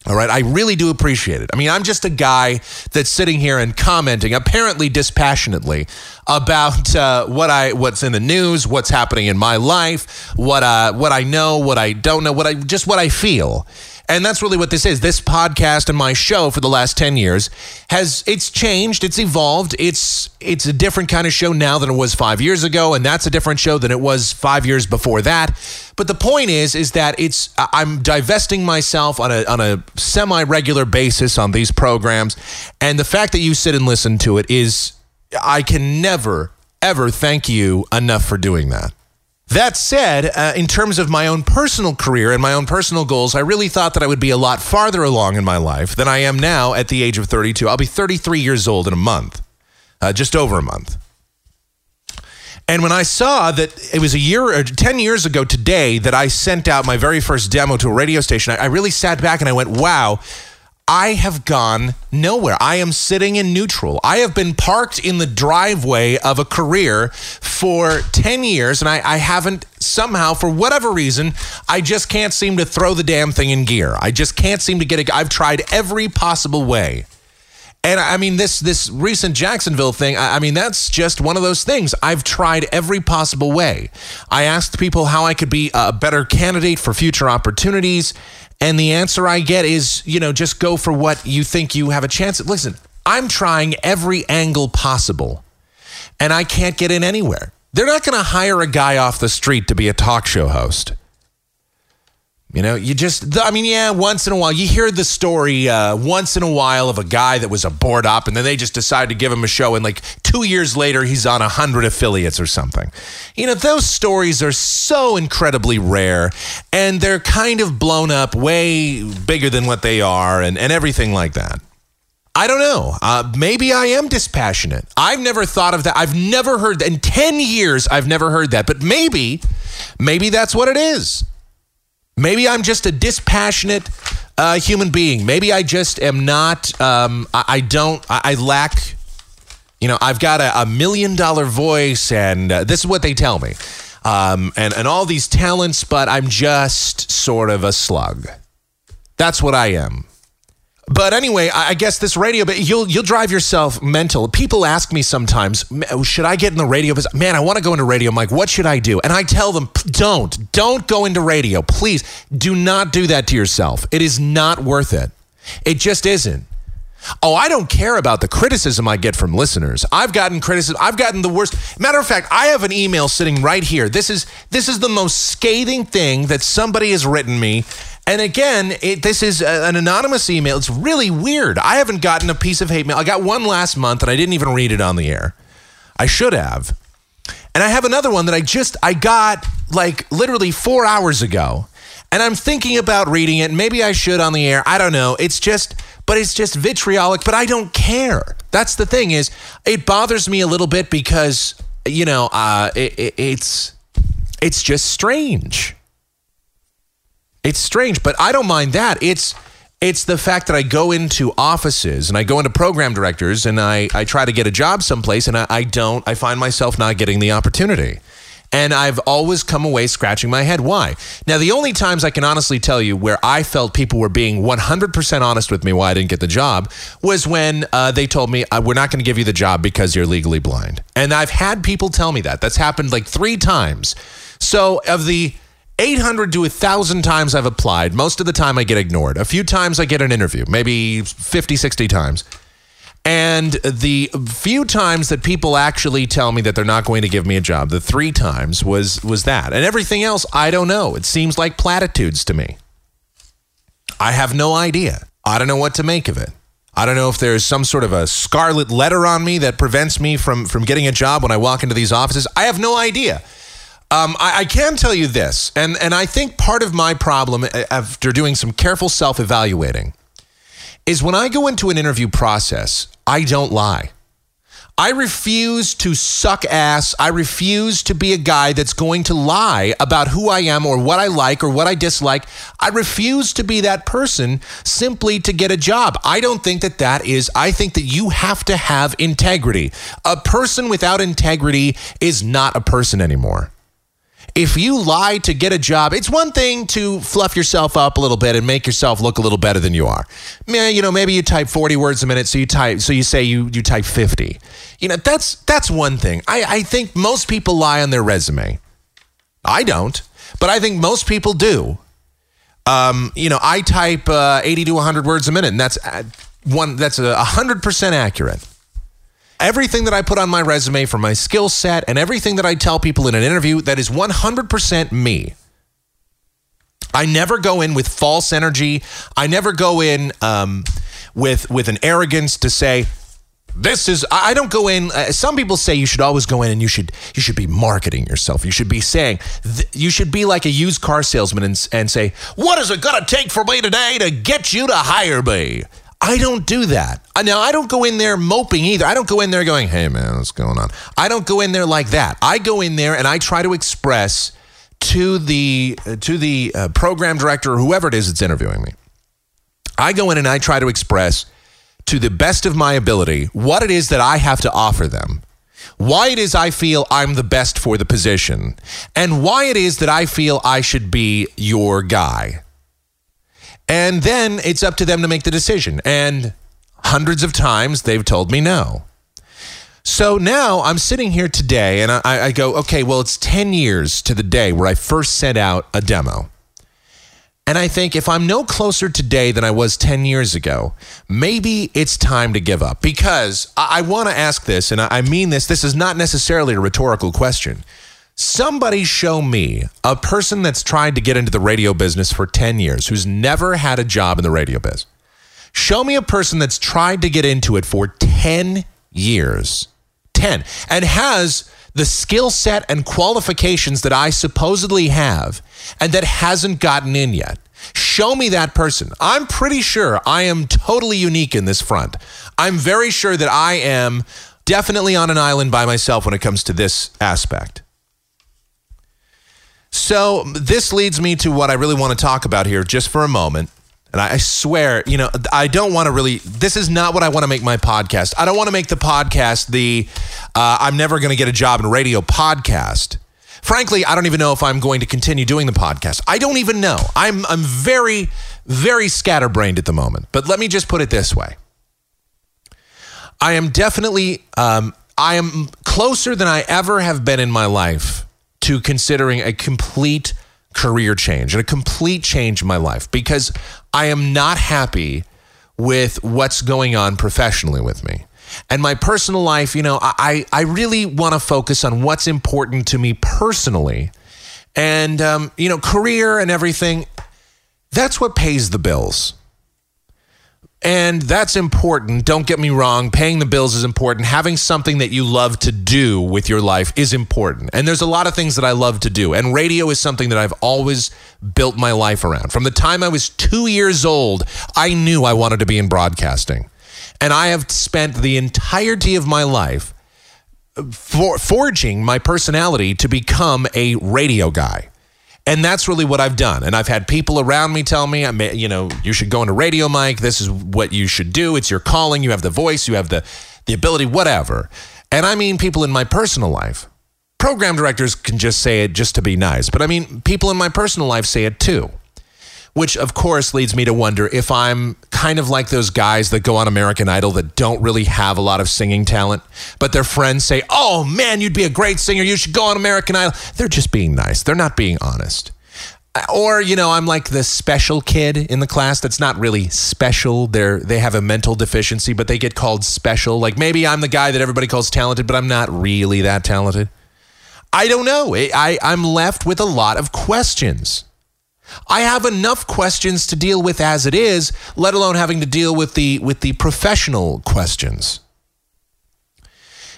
S6: all right, I really do appreciate it. I mean, I'm just a guy that's sitting here and commenting, apparently dispassionately, about uh, what I what's in the news, what's happening in my life, what uh, what I know, what I don't know, what I just what I feel. And that's really what this is. This podcast and my show for the last 10 years has it's changed, it's evolved. It's it's a different kind of show now than it was 5 years ago and that's a different show than it was 5 years before that. But the point is is that it's I'm divesting myself on a on a semi-regular basis on these programs and the fact that you sit and listen to it is I can never ever thank you enough for doing that. That said, uh, in terms of my own personal career and my own personal goals, I really thought that I would be a lot farther along in my life than I am now at the age of 32. I'll be 33 years old in a month, uh, just over a month. And when I saw that it was a year or 10 years ago today that I sent out my very first demo to a radio station, I, I really sat back and I went, wow, I have gone nowhere. I am sitting in neutral. I have been parked in the driveway of a career for 10 years, and I, I haven't somehow, for whatever reason, I just can't seem to throw the damn thing in gear. I just can't seem to get it. I've tried every possible way. And I mean, this this recent Jacksonville thing. I I mean, that's just one of those things. I've tried every possible way. I asked people how I could be a better candidate for future opportunities, and the answer I get is, you know, just go for what you think you have a chance at. Listen, I'm trying every angle possible, and I can't get in anywhere. They're not going to hire a guy off the street to be a talk show host. You know, you just, I mean, yeah, once in a while, you hear the story uh, once in a while of a guy that was a board op and then they just decide to give him a show. And like two years later, he's on a 100 affiliates or something. You know, those stories are so incredibly rare and they're kind of blown up way bigger than what they are and, and everything like that. I don't know. Uh, maybe I am dispassionate. I've never thought of that. I've never heard that. In 10 years, I've never heard that. But maybe, maybe that's what it is. Maybe I'm just a dispassionate uh, human being. Maybe I just am not, um, I, I don't, I, I lack, you know, I've got a, a million dollar voice, and uh, this is what they tell me. Um, and, and all these talents, but I'm just sort of a slug. That's what I am. But anyway, I guess this radio, but you'll you'll drive yourself mental. People ask me sometimes, should I get in the radio? Man, I want to go into radio. I'm like, what should I do? And I tell them, don't, don't go into radio. Please do not do that to yourself. It is not worth it. It just isn't. Oh, I don't care about the criticism I get from listeners. I've gotten criticism. I've gotten the worst. Matter of fact, I have an email sitting right here. This is this is the most scathing thing that somebody has written me. And again, it, this is a- an anonymous email. It's really weird. I haven't gotten a piece of hate mail. I got one last month, and I didn't even read it on the air. I should have. And I have another one that I just I got like literally 4 hours ago. And I'm thinking about reading it. Maybe I should on the air. I don't know. It's just but it's just vitriolic, but I don't care. That's the thing is it bothers me a little bit because you know, uh it, it, it's it's just strange. It's strange, but I don't mind that. It's it's the fact that I go into offices and I go into program directors and I, I try to get a job someplace and I, I don't, I find myself not getting the opportunity. And I've always come away scratching my head. Why? Now, the only times I can honestly tell you where I felt people were being 100% honest with me why I didn't get the job was when uh, they told me, uh, we're not going to give you the job because you're legally blind. And I've had people tell me that. That's happened like three times. So, of the 800 to 1,000 times I've applied. Most of the time I get ignored. A few times I get an interview, maybe 50, 60 times. And the few times that people actually tell me that they're not going to give me a job, the three times was was that. And everything else, I don't know. It seems like platitudes to me. I have no idea. I don't know what to make of it. I don't know if there's some sort of a scarlet letter on me that prevents me from from getting a job when I walk into these offices. I have no idea. Um, I, I can tell you this, and, and I think part of my problem uh, after doing some careful self evaluating is when I go into an interview process, I don't lie. I refuse to suck ass. I refuse to be a guy that's going to lie about who I am or what I like or what I dislike. I refuse to be that person simply to get a job. I don't think that that is, I think that you have to have integrity. A person without integrity is not a person anymore if you lie to get a job, it's one thing to fluff yourself up a little bit and make yourself look a little better than you are. You know, maybe you type 40 words a minute, so you type so you say you you type 50. You know, that's that's one thing. I, I think most people lie on their resume. I don't, but I think most people do. Um, you know, I type uh, 80 to 100 words a minute, and that's uh, one that's a 100% accurate. Everything that I put on my resume for my skill set and everything that I tell people in an interview, that is 100% me. I never go in with false energy. I never go in um, with with an arrogance to say this is. I don't go in. Uh, some people say you should always go in and you should you should be marketing yourself. You should be saying th- you should be like a used car salesman and, and say what is it gonna take for me today to get you to hire me. I don't do that. Uh, Now, I don't go in there moping either. I don't go in there going, hey, man, what's going on? I don't go in there like that. I go in there and I try to express to the uh, to the uh, program director or whoever it is that's interviewing me. I go in and I try to express to the best of my ability what it is that I have to offer them. Why it is I feel I'm the best for the position and why it is that I feel I should be your guy. And then it's up to them to make the decision. And hundreds of times they've told me no. So now I'm sitting here today and I, I go, okay, well, it's 10 years to the day where I first sent out a demo. And I think if I'm no closer today than I was 10 years ago, maybe it's time to give up. Because I, I want to ask this, and I, I mean this, this is not necessarily a rhetorical question. Somebody show me a person that's tried to get into the radio business for 10 years, who's never had a job in the radio biz. Show me a person that's tried to get into it for 10 years. 10 and has the skill set and qualifications that I supposedly have and that hasn't gotten in yet. Show me that person. I'm pretty sure I am totally unique in this front. I'm very sure that I am definitely on an island by myself when it comes to this aspect. So, this leads me to what I really want to talk about here just for a moment. And I swear, you know, I don't want to really, this is not what I want to make my podcast. I don't want to make the podcast the uh, I'm never going to get a job in radio podcast. Frankly, I don't even know if I'm going to continue doing the podcast. I don't even know. I'm, I'm very, very scatterbrained at the moment. But let me just put it this way I am definitely, um, I am closer than I ever have been in my life to considering a complete career change and a complete change in my life because I am not happy with what's going on professionally with me. And my personal life, you know, I, I really want to focus on what's important to me personally. And, um, you know, career and everything, that's what pays the bills. And that's important. Don't get me wrong. Paying the bills is important. Having something that you love to do with your life is important. And there's a lot of things that I love to do. And radio is something that I've always built my life around. From the time I was two years old, I knew I wanted to be in broadcasting. And I have spent the entirety of my life for, forging my personality to become a radio guy. And that's really what I've done. And I've had people around me tell me, I may, you know, you should go into radio, Mike. This is what you should do. It's your calling. You have the voice. You have the the ability. Whatever. And I mean, people in my personal life. Program directors can just say it just to be nice, but I mean, people in my personal life say it too. Which, of course, leads me to wonder if I'm kind of like those guys that go on American Idol that don't really have a lot of singing talent, but their friends say, Oh man, you'd be a great singer. You should go on American Idol. They're just being nice, they're not being honest. Uh, or, you know, I'm like the special kid in the class that's not really special. They're they have a mental deficiency, but they get called special. Like maybe I'm the guy that everybody calls talented, but I'm not really that talented. I don't know. I, I I'm left with a lot of questions. I have enough questions to deal with as it is, let alone having to deal with the with the professional questions.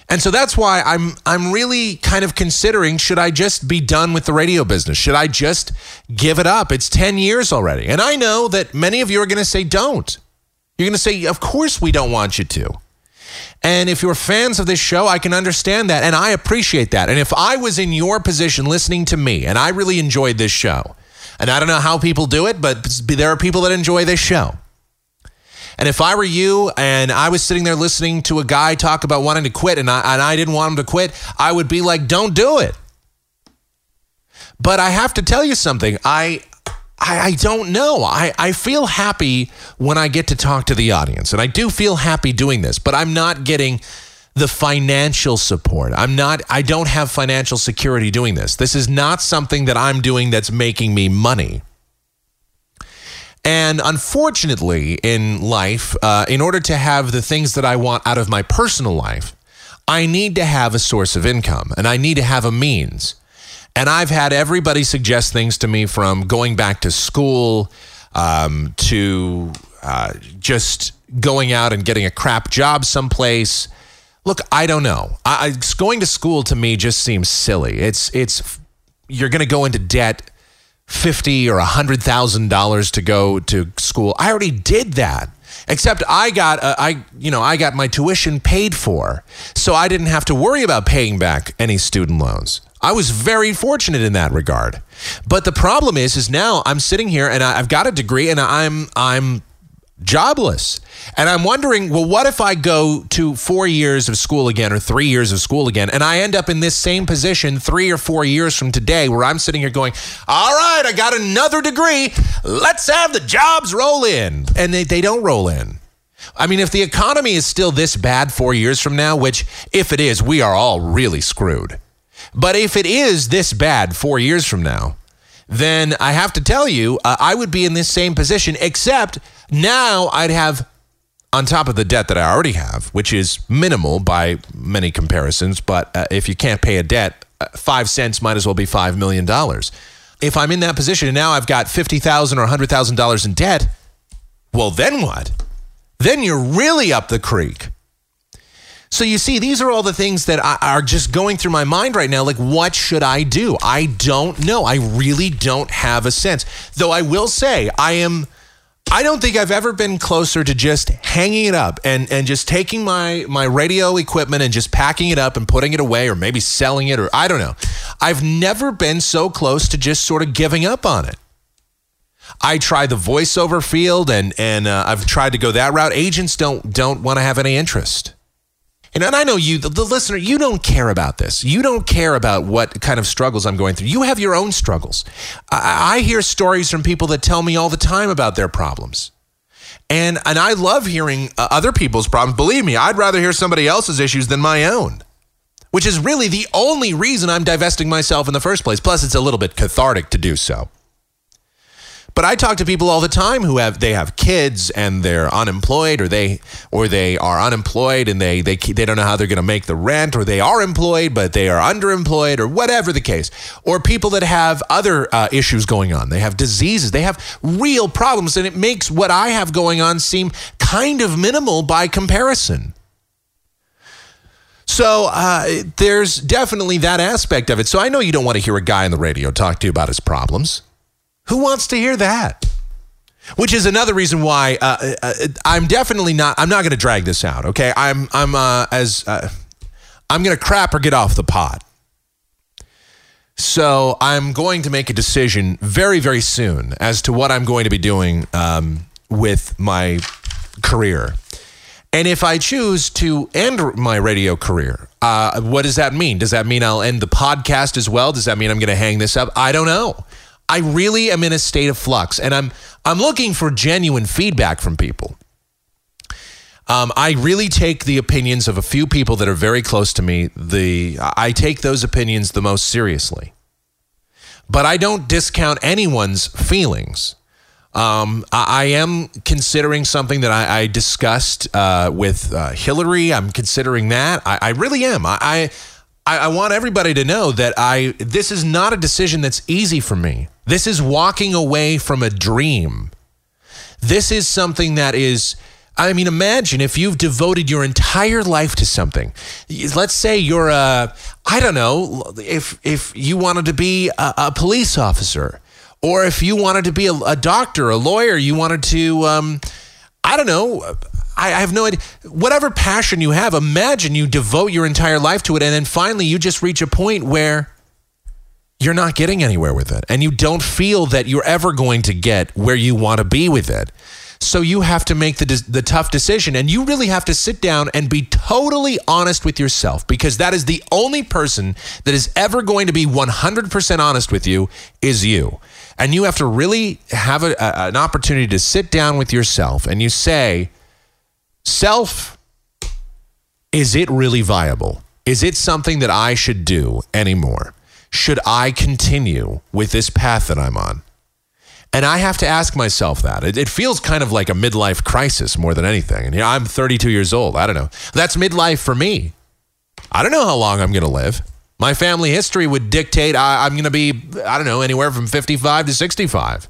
S6: And so that's why I'm I'm really kind of considering should I just be done with the radio business? Should I just give it up? It's 10 years already. And I know that many of you are going to say don't. You're going to say of course we don't want you to. And if you're fans of this show, I can understand that and I appreciate that. And if I was in your position listening to me and I really enjoyed this show, and I don't know how people do it, but there are people that enjoy this show. And if I were you and I was sitting there listening to a guy talk about wanting to quit and I, and I didn't want him to quit, I would be like, don't do it. But I have to tell you something. I, I, I don't know. I, I feel happy when I get to talk to the audience. And I do feel happy doing this, but I'm not getting the financial support. I'm not, I don't have financial security doing this. This is not something that I'm doing that's making me money. And unfortunately, in life, uh, in order to have the things that I want out of my personal life, I need to have a source of income and I need to have a means. And I've had everybody suggest things to me from going back to school um, to uh, just going out and getting a crap job someplace. Look, I don't know. I, I, going to school to me just seems silly. It's it's you're going to go into debt fifty or hundred thousand dollars to go to school. I already did that. Except I got uh, I you know I got my tuition paid for, so I didn't have to worry about paying back any student loans. I was very fortunate in that regard. But the problem is, is now I'm sitting here and I, I've got a degree and I'm I'm jobless. And I'm wondering, well, what if I go to four years of school again or three years of school again, and I end up in this same position three or four years from today where I'm sitting here going, all right, I got another degree. Let's have the jobs roll in. And they, they don't roll in. I mean, if the economy is still this bad four years from now, which if it is, we are all really screwed. But if it is this bad four years from now, then I have to tell you, uh, I would be in this same position, except now I'd have, on top of the debt that I already have, which is minimal by many comparisons, but uh, if you can't pay a debt, uh, five cents might as well be $5 million. If I'm in that position and now I've got 50,000 or $100,000 in debt, well, then what? Then you're really up the creek. So you see, these are all the things that are just going through my mind right now. Like, what should I do? I don't know. I really don't have a sense. Though I will say, I am. I don't think I've ever been closer to just hanging it up and, and just taking my, my radio equipment and just packing it up and putting it away or maybe selling it or I don't know. I've never been so close to just sort of giving up on it. I tried the voiceover field and and uh, I've tried to go that route. Agents don't don't want to have any interest. And, and I know you, the, the listener, you don't care about this. You don't care about what kind of struggles I'm going through. You have your own struggles. I, I hear stories from people that tell me all the time about their problems. And, and I love hearing uh, other people's problems. Believe me, I'd rather hear somebody else's issues than my own, which is really the only reason I'm divesting myself in the first place. Plus, it's a little bit cathartic to do so. But I talk to people all the time who have they have kids and they're unemployed, or they or they are unemployed and they they they don't know how they're going to make the rent, or they are employed but they are underemployed, or whatever the case, or people that have other uh, issues going on. They have diseases, they have real problems, and it makes what I have going on seem kind of minimal by comparison. So uh, there's definitely that aspect of it. So I know you don't want to hear a guy on the radio talk to you about his problems. Who wants to hear that? Which is another reason why uh, uh, I'm definitely not. I'm not going to drag this out. Okay, I'm I'm uh, as uh, I'm going to crap or get off the pot. So I'm going to make a decision very very soon as to what I'm going to be doing um, with my career. And if I choose to end my radio career, uh, what does that mean? Does that mean I'll end the podcast as well? Does that mean I'm going to hang this up? I don't know. I really am in a state of flux, and I'm I'm looking for genuine feedback from people. Um, I really take the opinions of a few people that are very close to me. The I take those opinions the most seriously, but I don't discount anyone's feelings. Um, I, I am considering something that I, I discussed uh, with uh, Hillary. I'm considering that. I, I really am. I, I I want everybody to know that I this is not a decision that's easy for me. This is walking away from a dream. This is something that is. I mean, imagine if you've devoted your entire life to something. Let's say you're a, I don't know, if if you wanted to be a, a police officer, or if you wanted to be a, a doctor, a lawyer, you wanted to, um, I don't know. I, I have no idea. Whatever passion you have, imagine you devote your entire life to it, and then finally you just reach a point where you're not getting anywhere with it, and you don't feel that you're ever going to get where you want to be with it. So you have to make the the tough decision, and you really have to sit down and be totally honest with yourself, because that is the only person that is ever going to be 100% honest with you is you. And you have to really have a, a- an opportunity to sit down with yourself and you say, Self, is it really viable? Is it something that I should do anymore? Should I continue with this path that I'm on? And I have to ask myself that. It, it feels kind of like a midlife crisis more than anything. And you know, I'm 32 years old. I don't know. That's midlife for me. I don't know how long I'm going to live. My family history would dictate I, I'm going to be, I don't know, anywhere from 55 to 65.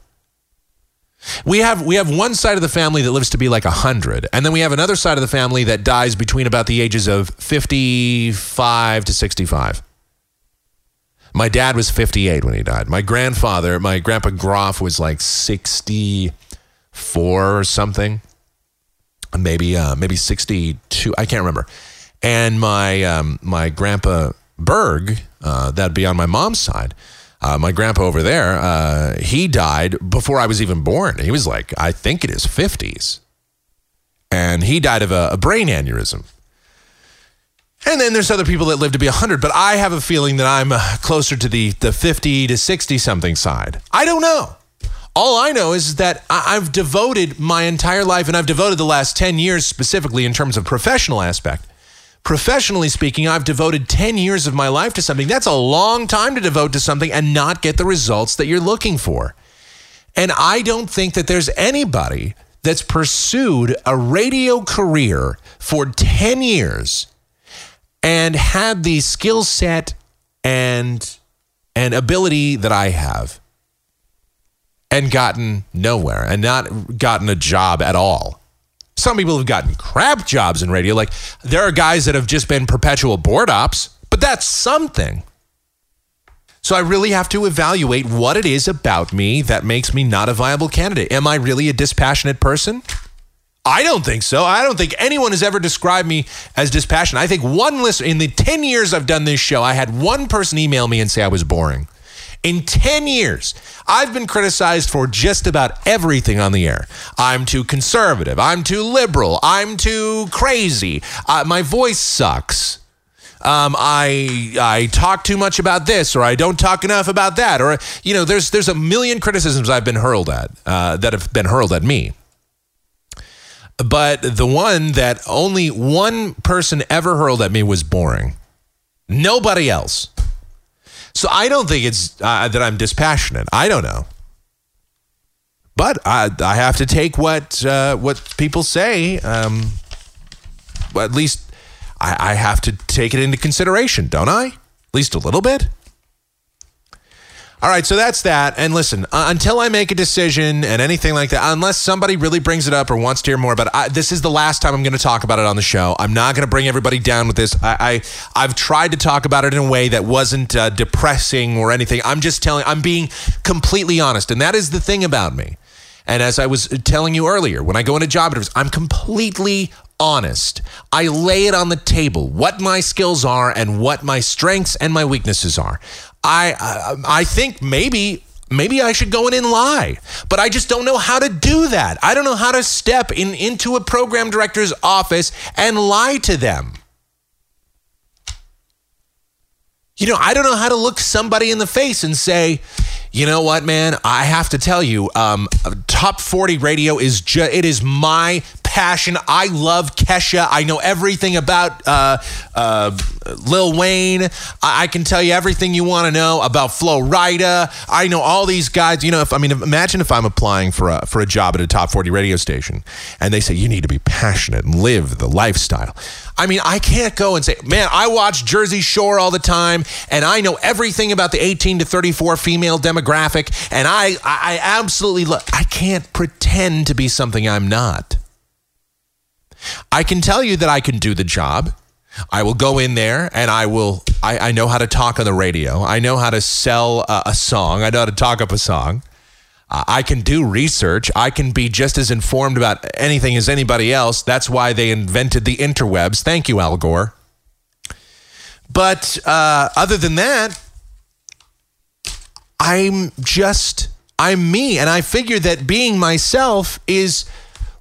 S6: We have we have one side of the family that lives to be like 100 and then we have another side of the family that dies between about the ages of 55 to 65. My dad was 58 when he died. My grandfather, my grandpa Groff was like 64 or something. Maybe uh maybe 62, I can't remember. And my um my grandpa Berg, uh, that'd be on my mom's side. Uh, my grandpa over there, uh, he died before I was even born. He was like, I think it is 50s. And he died of a, a brain aneurysm. And then there's other people that live to be 100, but I have a feeling that I'm uh, closer to the, the 50 to 60 something side. I don't know. All I know is that I've devoted my entire life, and I've devoted the last 10 years specifically in terms of professional aspect. Professionally speaking, I've devoted 10 years of my life to something. That's a long time to devote to something and not get the results that you're looking for. And I don't think that there's anybody that's pursued a radio career for 10 years and had the skill set and and ability that I have and gotten nowhere and not gotten a job at all. Some people have gotten crap jobs in radio. Like there are guys that have just been perpetual board ops, but that's something. So I really have to evaluate what it is about me that makes me not a viable candidate. Am I really a dispassionate person? I don't think so. I don't think anyone has ever described me as dispassionate. I think one listener in the 10 years I've done this show, I had one person email me and say I was boring. In 10 years, I've been criticized for just about everything on the air. I'm too conservative. I'm too liberal. I'm too crazy. Uh, my voice sucks. Um, I I talk too much about this, or I don't talk enough about that, or you know, there's there's a million criticisms I've been hurled at uh, that have been hurled at me. But the one that only one person ever hurled at me was boring. Nobody else. So I don't think it's uh, that I'm dispassionate. I don't know. but I, I have to take what uh, what people say. Um, at least I, I have to take it into consideration, don't I? At least a little bit. All right, so that's that. And listen, uh, until I make a decision and anything like that, unless somebody really brings it up or wants to hear more about it, I, this is the last time I'm going to talk about it on the show. I'm not going to bring everybody down with this. I, I I've tried to talk about it in a way that wasn't uh, depressing or anything. I'm just telling. I'm being completely honest, and that is the thing about me. And as I was telling you earlier, when I go into job interviews, I'm completely honest. I lay it on the table what my skills are and what my strengths and my weaknesses are. I I, I think maybe maybe I should go in and lie, but I just don't know how to do that. I don't know how to step in into a program director's office and lie to them. You know, I don't know how to look somebody in the face and say, you know what, man? I have to tell you, um, top 40 radio is just, it is my passion. I love Kesha. I know everything about uh, uh, Lil Wayne. I, I can tell you everything you want to know about Flo Rida. I know all these guys. You know, if I mean, imagine if I'm applying for a for a job at a top 40 radio station, and they say you need to be passionate and live the lifestyle. I mean, I can't go and say, man, I watch Jersey Shore all the time, and I know everything about the 18 to 34 female demographic, and I, I, I absolutely, lo- I can't pretend to be something I'm not. I can tell you that I can do the job. I will go in there and I will, I, I know how to talk on the radio. I know how to sell a, a song. I know how to talk up a song. Uh, I can do research. I can be just as informed about anything as anybody else. That's why they invented the interwebs. Thank you, Al Gore. But uh, other than that, I'm just, I'm me. And I figure that being myself is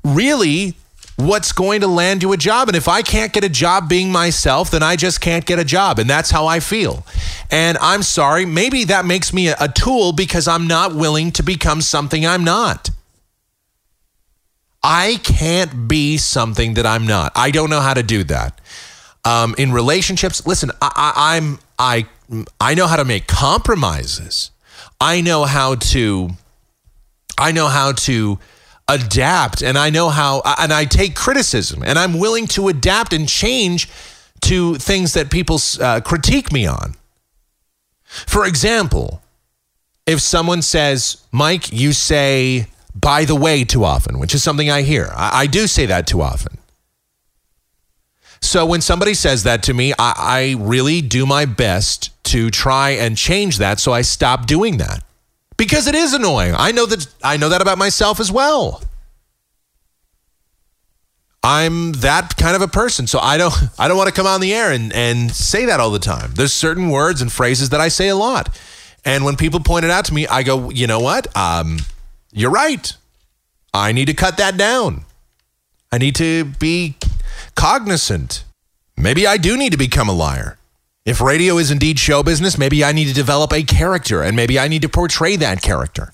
S6: really what's going to land you a job. And if I can't get a job being myself, then I just can't get a job. And that's how I feel. And I'm sorry, maybe that makes me a, tool because I'm not willing to become something I'm not. I can't be something that I'm not. I don't know how to do that. Um, in relationships, listen, I, I, I'm I I know how to make compromises. I know how to I know how to adapt and I know how and I take criticism and I'm willing to adapt and change to things that people uh, critique me on. For example, if someone says, Mike, you say, by the way, too often, which is something I hear, I, I do say that too often. So when somebody says that to me, I, I really do my best to try and change that so I stop doing that because it is annoying. I know that I know that about myself as well. I'm that kind of a person, so I don't I don't want to come on the air and and say that all the time. There's certain words and phrases that I say a lot, and when people point it out to me, I go, you know what? Um, you're right. I need to cut that down. I need to be cognizant. Maybe I do need to become a liar. If radio is indeed show business, maybe I need to develop a character and maybe I need to portray that character.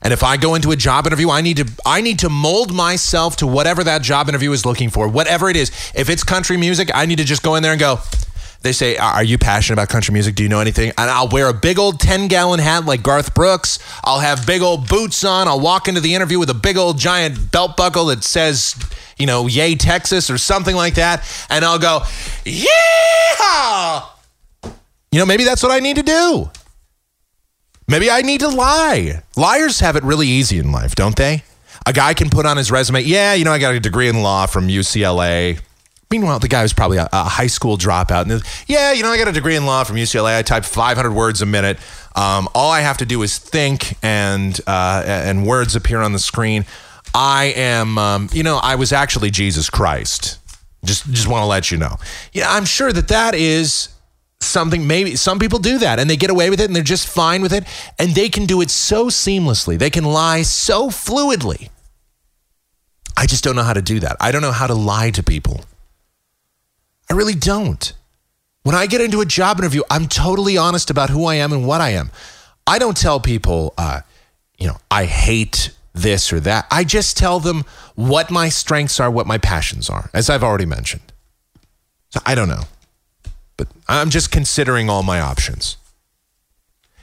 S6: And if I go into a job interview, I need to I need to mold myself to whatever that job interview is looking for, whatever it is. If it's country music, I need to just go in there and go. They say, "Are you passionate about country music? Do you know anything?" And I'll wear a big old 10-gallon hat like Garth Brooks. I'll have big old boots on. I'll walk into the interview with a big old giant belt buckle that says, you know, "Yay Texas" or something like that, and I'll go, "Yeah!" You know, maybe that's what I need to do. Maybe I need to lie. Liars have it really easy in life, don't they? A guy can put on his resume, yeah, you know, I got a degree in law from UCLA. Meanwhile, the guy was probably a, a high school dropout. And yeah, you know, I got a degree in law from UCLA. I type 500 words a minute. Um, all I have to do is think, and uh, and words appear on the screen. I am, um, you know, I was actually Jesus Christ. Just just want to let you know. Yeah, I'm sure that that is something maybe some people do that and they get away with it and they're just fine with it and they can do it so seamlessly they can lie so fluidly i just don't know how to do that i don't know how to lie to people i really don't. When i get into a job interview i'm totally honest about who i am and what i am. I don't tell people uh, you know i hate this or that. I just tell them what my strengths are what my passions are as i've already mentioned. So i don't know. But I'm just considering all my options.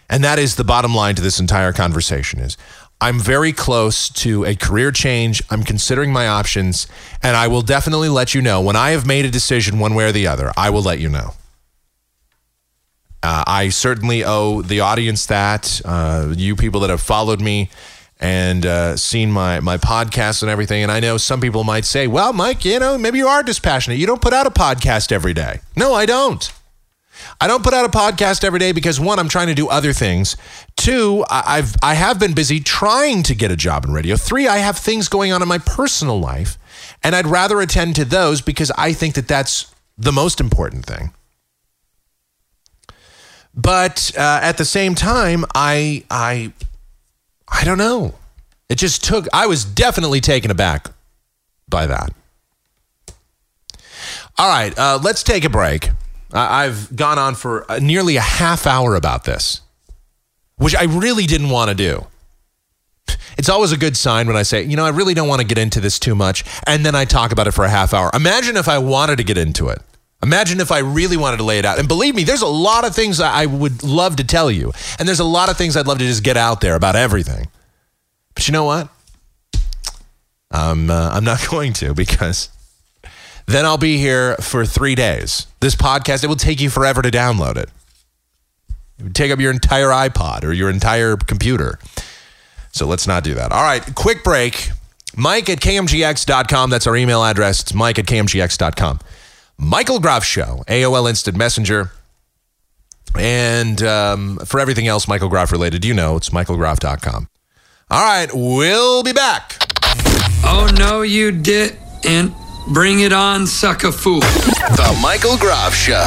S6: And that is the bottom line to this entire conversation is I'm very close to a career change. I'm considering my options, and I will definitely let you know when I have made a decision one way or the other. I will let you know. Uh, I certainly owe the audience that. Uh, you people that have followed me and uh, seen my my podcast and everything. And I know some people might say, "Well, Mike, you know, maybe you are dispassionate. You don't put out a podcast every day." No, I don't. I don't put out a podcast every day because one, I'm trying to do other things. Two, I've I have been busy trying to get a job in radio. Three, I have things going on in my personal life, and I'd rather attend to those because I think that that's the most important thing. But uh, at the same time, I I I don't know. It just took. I was definitely taken aback by that. All right, uh, let's take a break. I've gone on for uh, nearly a half hour about this, which I really didn't want to do. It's always a good sign when I say, you know, I really don't want to get into this too much, and then I talk about it for a half hour. Imagine if I wanted to get into it. Imagine if I really wanted to lay it out. And believe me, there's a lot of things I would love to tell you, and there's a lot of things I'd love to just get out there about everything. But you know what? I'm uh, I'm not going to because then I'll be here for three days. This podcast it will take you forever to download it. It would take up your entire iPod or your entire computer. So let's not do that. All right, quick break. Mike at kmgx.com. That's our email address. It's Mike at kmgx.com. Michael Groff Show, AOL Instant Messenger. And um, for everything else Michael Groff related, you know, it's michaelgroff.com. All right, we'll be back.
S9: Oh no, you didn't. Bring it on, sucker fool.
S2: The Michael Groff Show.
S8: I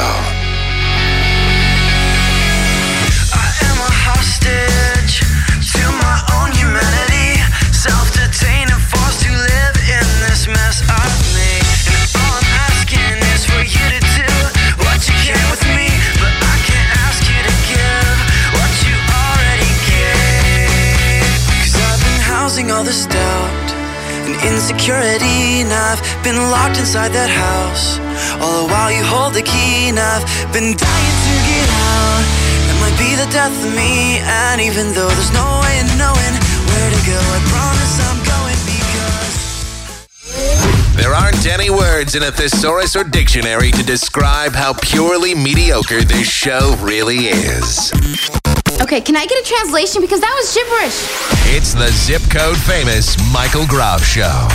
S8: am a hostage to my own humanity, self-detained and forced to live in this mess I've made. And all I'm asking is for you to do what you can with me, but I can't ask you to give what you already gave. Cause I've been housing all this doubt and insecurity, and I've been locked inside that house. All the while you hold the key, and I've been dying to get out. That might be the death of me, and even though there's no way of knowing where to go, I promise I'm going because.
S2: There aren't any words in a thesaurus or dictionary to describe how purely mediocre this show really is.
S10: Okay, can I get a translation? Because that was gibberish.
S2: It's the zip code famous Michael Groff Show.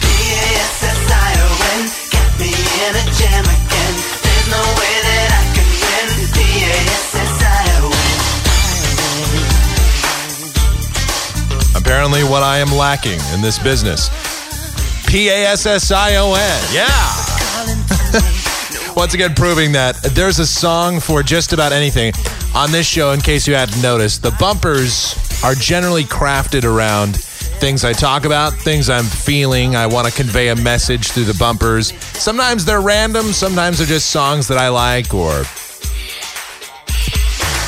S8: B-A-S-S-I-O-N Got me in a jam again There's no way that I can win B-A-S-S-I-O-N
S6: Apparently, what I am lacking in this business. P A S S I O N. Yeah. Once again, proving that there's a song for just about anything on this show, in case you hadn't noticed. The bumpers are generally crafted around things I talk about, things I'm feeling. I want to convey a message through the bumpers. Sometimes they're random, sometimes they're just songs that I like or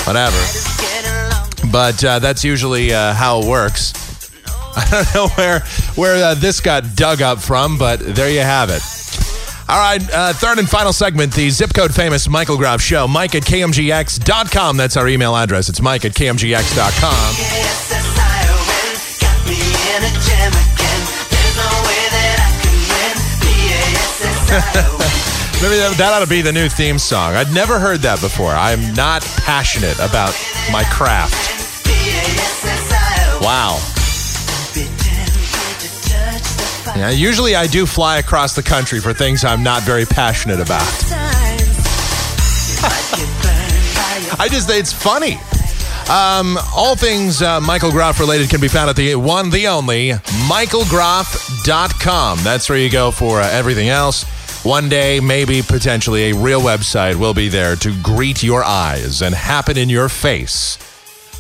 S6: whatever. But uh, that's usually uh, how it works. I don't know where where uh, this got dug up from, but there you have it. All right, uh, third and final segment, the zip code famous Michael Groff Show. Mike at KMGX.com. That's our email address. It's Mike at KMGX.com.
S8: That
S6: Maybe that, that ought to be the new theme song. I'd never heard that before. I'm not passionate about my craft. Wow. Yeah, usually I do fly across the country for things I'm not very passionate about. I just, it's funny. Um, all things uh, Michael Groff related can be found at the one, the only, michaelgroff.com. That's where you go for uh, everything else. One day, maybe potentially a real website will be there to greet your eyes and happen in your face.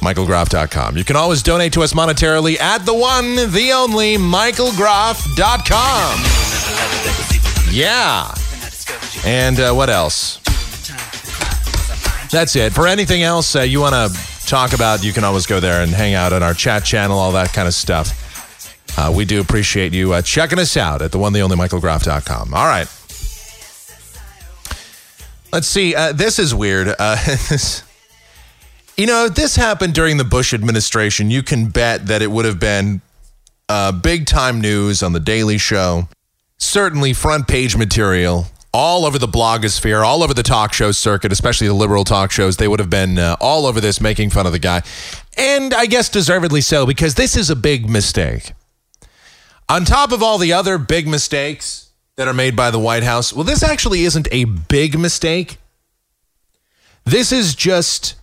S6: michaelgroff.com. You can always donate to us monetarily at the one, the only, michaelgroff.com. Yeah. And uh, what else? That's it. For anything else uh, you want to talk about, you can always go there and hang out on our chat channel, all that kind of stuff. Uh, we do appreciate you uh, checking us out at the one, the only, michaelgroff.com. All right. Let's see. Uh, this is weird. Uh, You know, if this happened during the Bush administration, you can bet that it would have been uh, big time news on The Daily Show. Certainly front page material all over the blogosphere, all over the talk show circuit, especially the liberal talk shows. They would have been uh, all over this making fun of the guy. And I guess deservedly so, because this is a big mistake. On top of all the other big mistakes that are made by the White House, well, this actually isn't a big mistake. This is just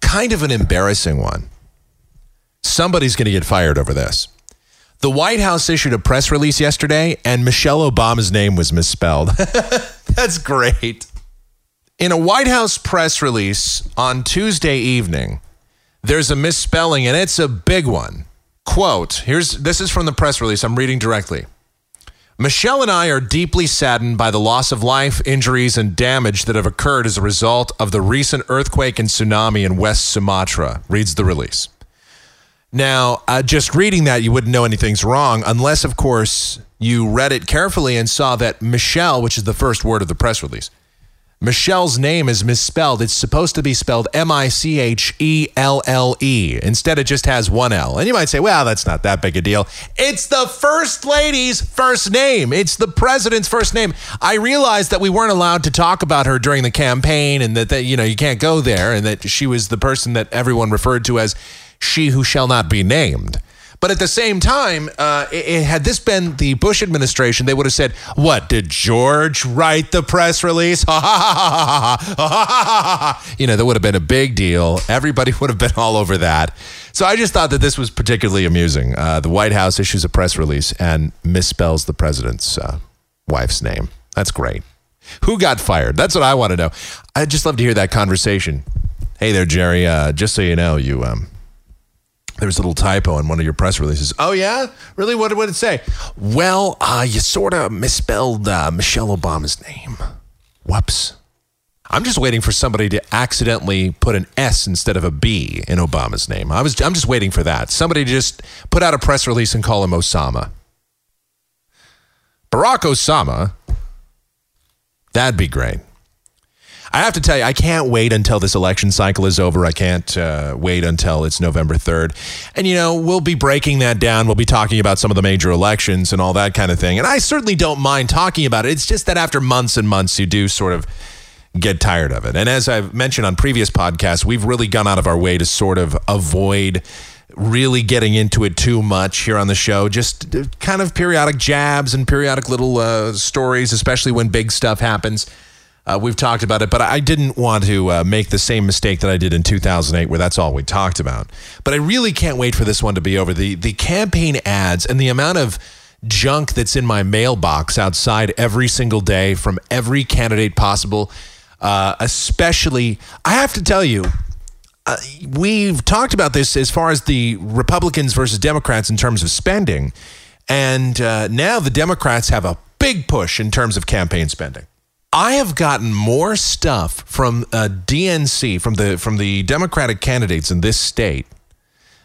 S6: kind of an embarrassing one. Somebody's going to get fired over this. The White House issued a press release yesterday, and Michelle Obama's name was misspelled. That's great. In a White House press release on Tuesday evening, there's a misspelling, and it's a big one. Quote, here's this is from the press release. I'm reading directly. Michelle and I are deeply saddened by the loss of life, injuries, and damage that have occurred as a result of the recent earthquake and tsunami in West Sumatra, reads the release. Now, uh, just reading that, you wouldn't know anything's wrong, unless, of course, you read it carefully and saw that Michelle, which is the first word of the press release, Michelle's name is misspelled. It's supposed to be spelled M I C H E L L E. Instead, it just has one L. And you might say, well, that's not that big a deal. It's the first lady's first name, it's the president's first name. I realized that we weren't allowed to talk about her during the campaign and that, that you know, you can't go there and that she was the person that everyone referred to as she who shall not be named. But at the same time, uh, it, it, had this been the Bush administration, they would have said, "What did George write the press release?" Ha ha ha ha ha ha ha ha. You know, that would have been a big deal. Everybody would have been all over that. So I just thought that this was particularly amusing. Uh, the White House issues a press release and misspells the president's uh, wife's name. That's great. Who got fired? That's what I want to know. I'd just love to hear that conversation. Hey there, Jerry. Uh, just so you know, you um, there was a little typo in one of your press releases. Oh yeah, really? What would it say? Well, uh, you sort of misspelled uh, Michelle Obama's name. Whoops. I'm just waiting for somebody to accidentally put an S instead of a B in Obama's name. I was. I'm just waiting for that. Somebody just put out a press release and call him Osama. Barack Osama. That'd be great. I have to tell you, I can't wait until this election cycle is over. I can't uh, wait until it's November 3rd. And, you know, we'll be breaking that down. We'll be talking about some of the major elections and all that kind of thing. And I certainly don't mind talking about it. It's just that after months and months, you do sort of get tired of it. And as I've mentioned on previous podcasts, we've really gone out of our way to sort of avoid really getting into it too much here on the show. Just uh, kind of periodic jabs and periodic little uh, stories, especially when big stuff happens. Uh, we've talked about it, but I didn't want to uh, make the same mistake that I did in 2008, where that's all we talked about. But I really can't wait for this one to be over. The the campaign ads and the amount of junk that's in my mailbox outside every single day from every candidate possible. Uh, especially, I have to tell you, uh, we've talked about this as far as the Republicans versus Democrats in terms of spending. And uh, now the Democrats have a big push in terms of campaign spending. I have gotten more stuff from uh, DNC, from the from the Democratic candidates in this state,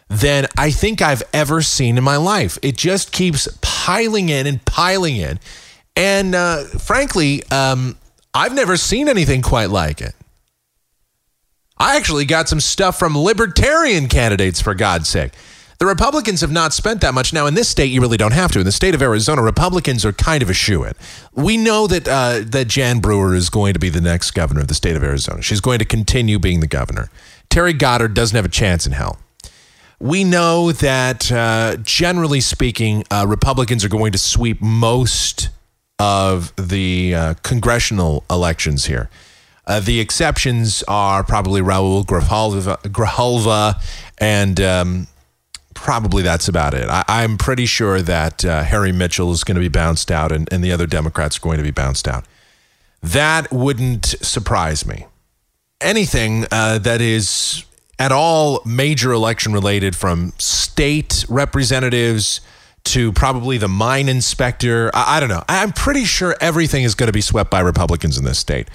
S6: than I think I've ever seen in my life. It just keeps piling in and piling in, and uh, frankly, um, I've never seen anything quite like it. I actually got some stuff from libertarian candidates, for God's sake. The Republicans have not spent that much. Now, in this state, you really don't have to. In the state of Arizona, Republicans are kind of a shoe in. We know that uh, that Jan Brewer is going to be the next governor of the state of Arizona. She's going to continue being the governor. Terry Goddard doesn't have a chance in hell. We know that, uh, generally speaking, uh, Republicans are going to sweep most of the uh, congressional elections here. Uh, the exceptions are probably Raul Grijalva, Grijalva and um, probably that's about it. I, I'm pretty sure that uh, Harry Mitchell is going to be bounced out and, and the other Democrats are going to be bounced out. That wouldn't surprise me. Anything uh, that is at all major election related, from state representatives to probably the mine inspector, I, I don't know. I'm pretty sure everything is going to be swept by Republicans in this state.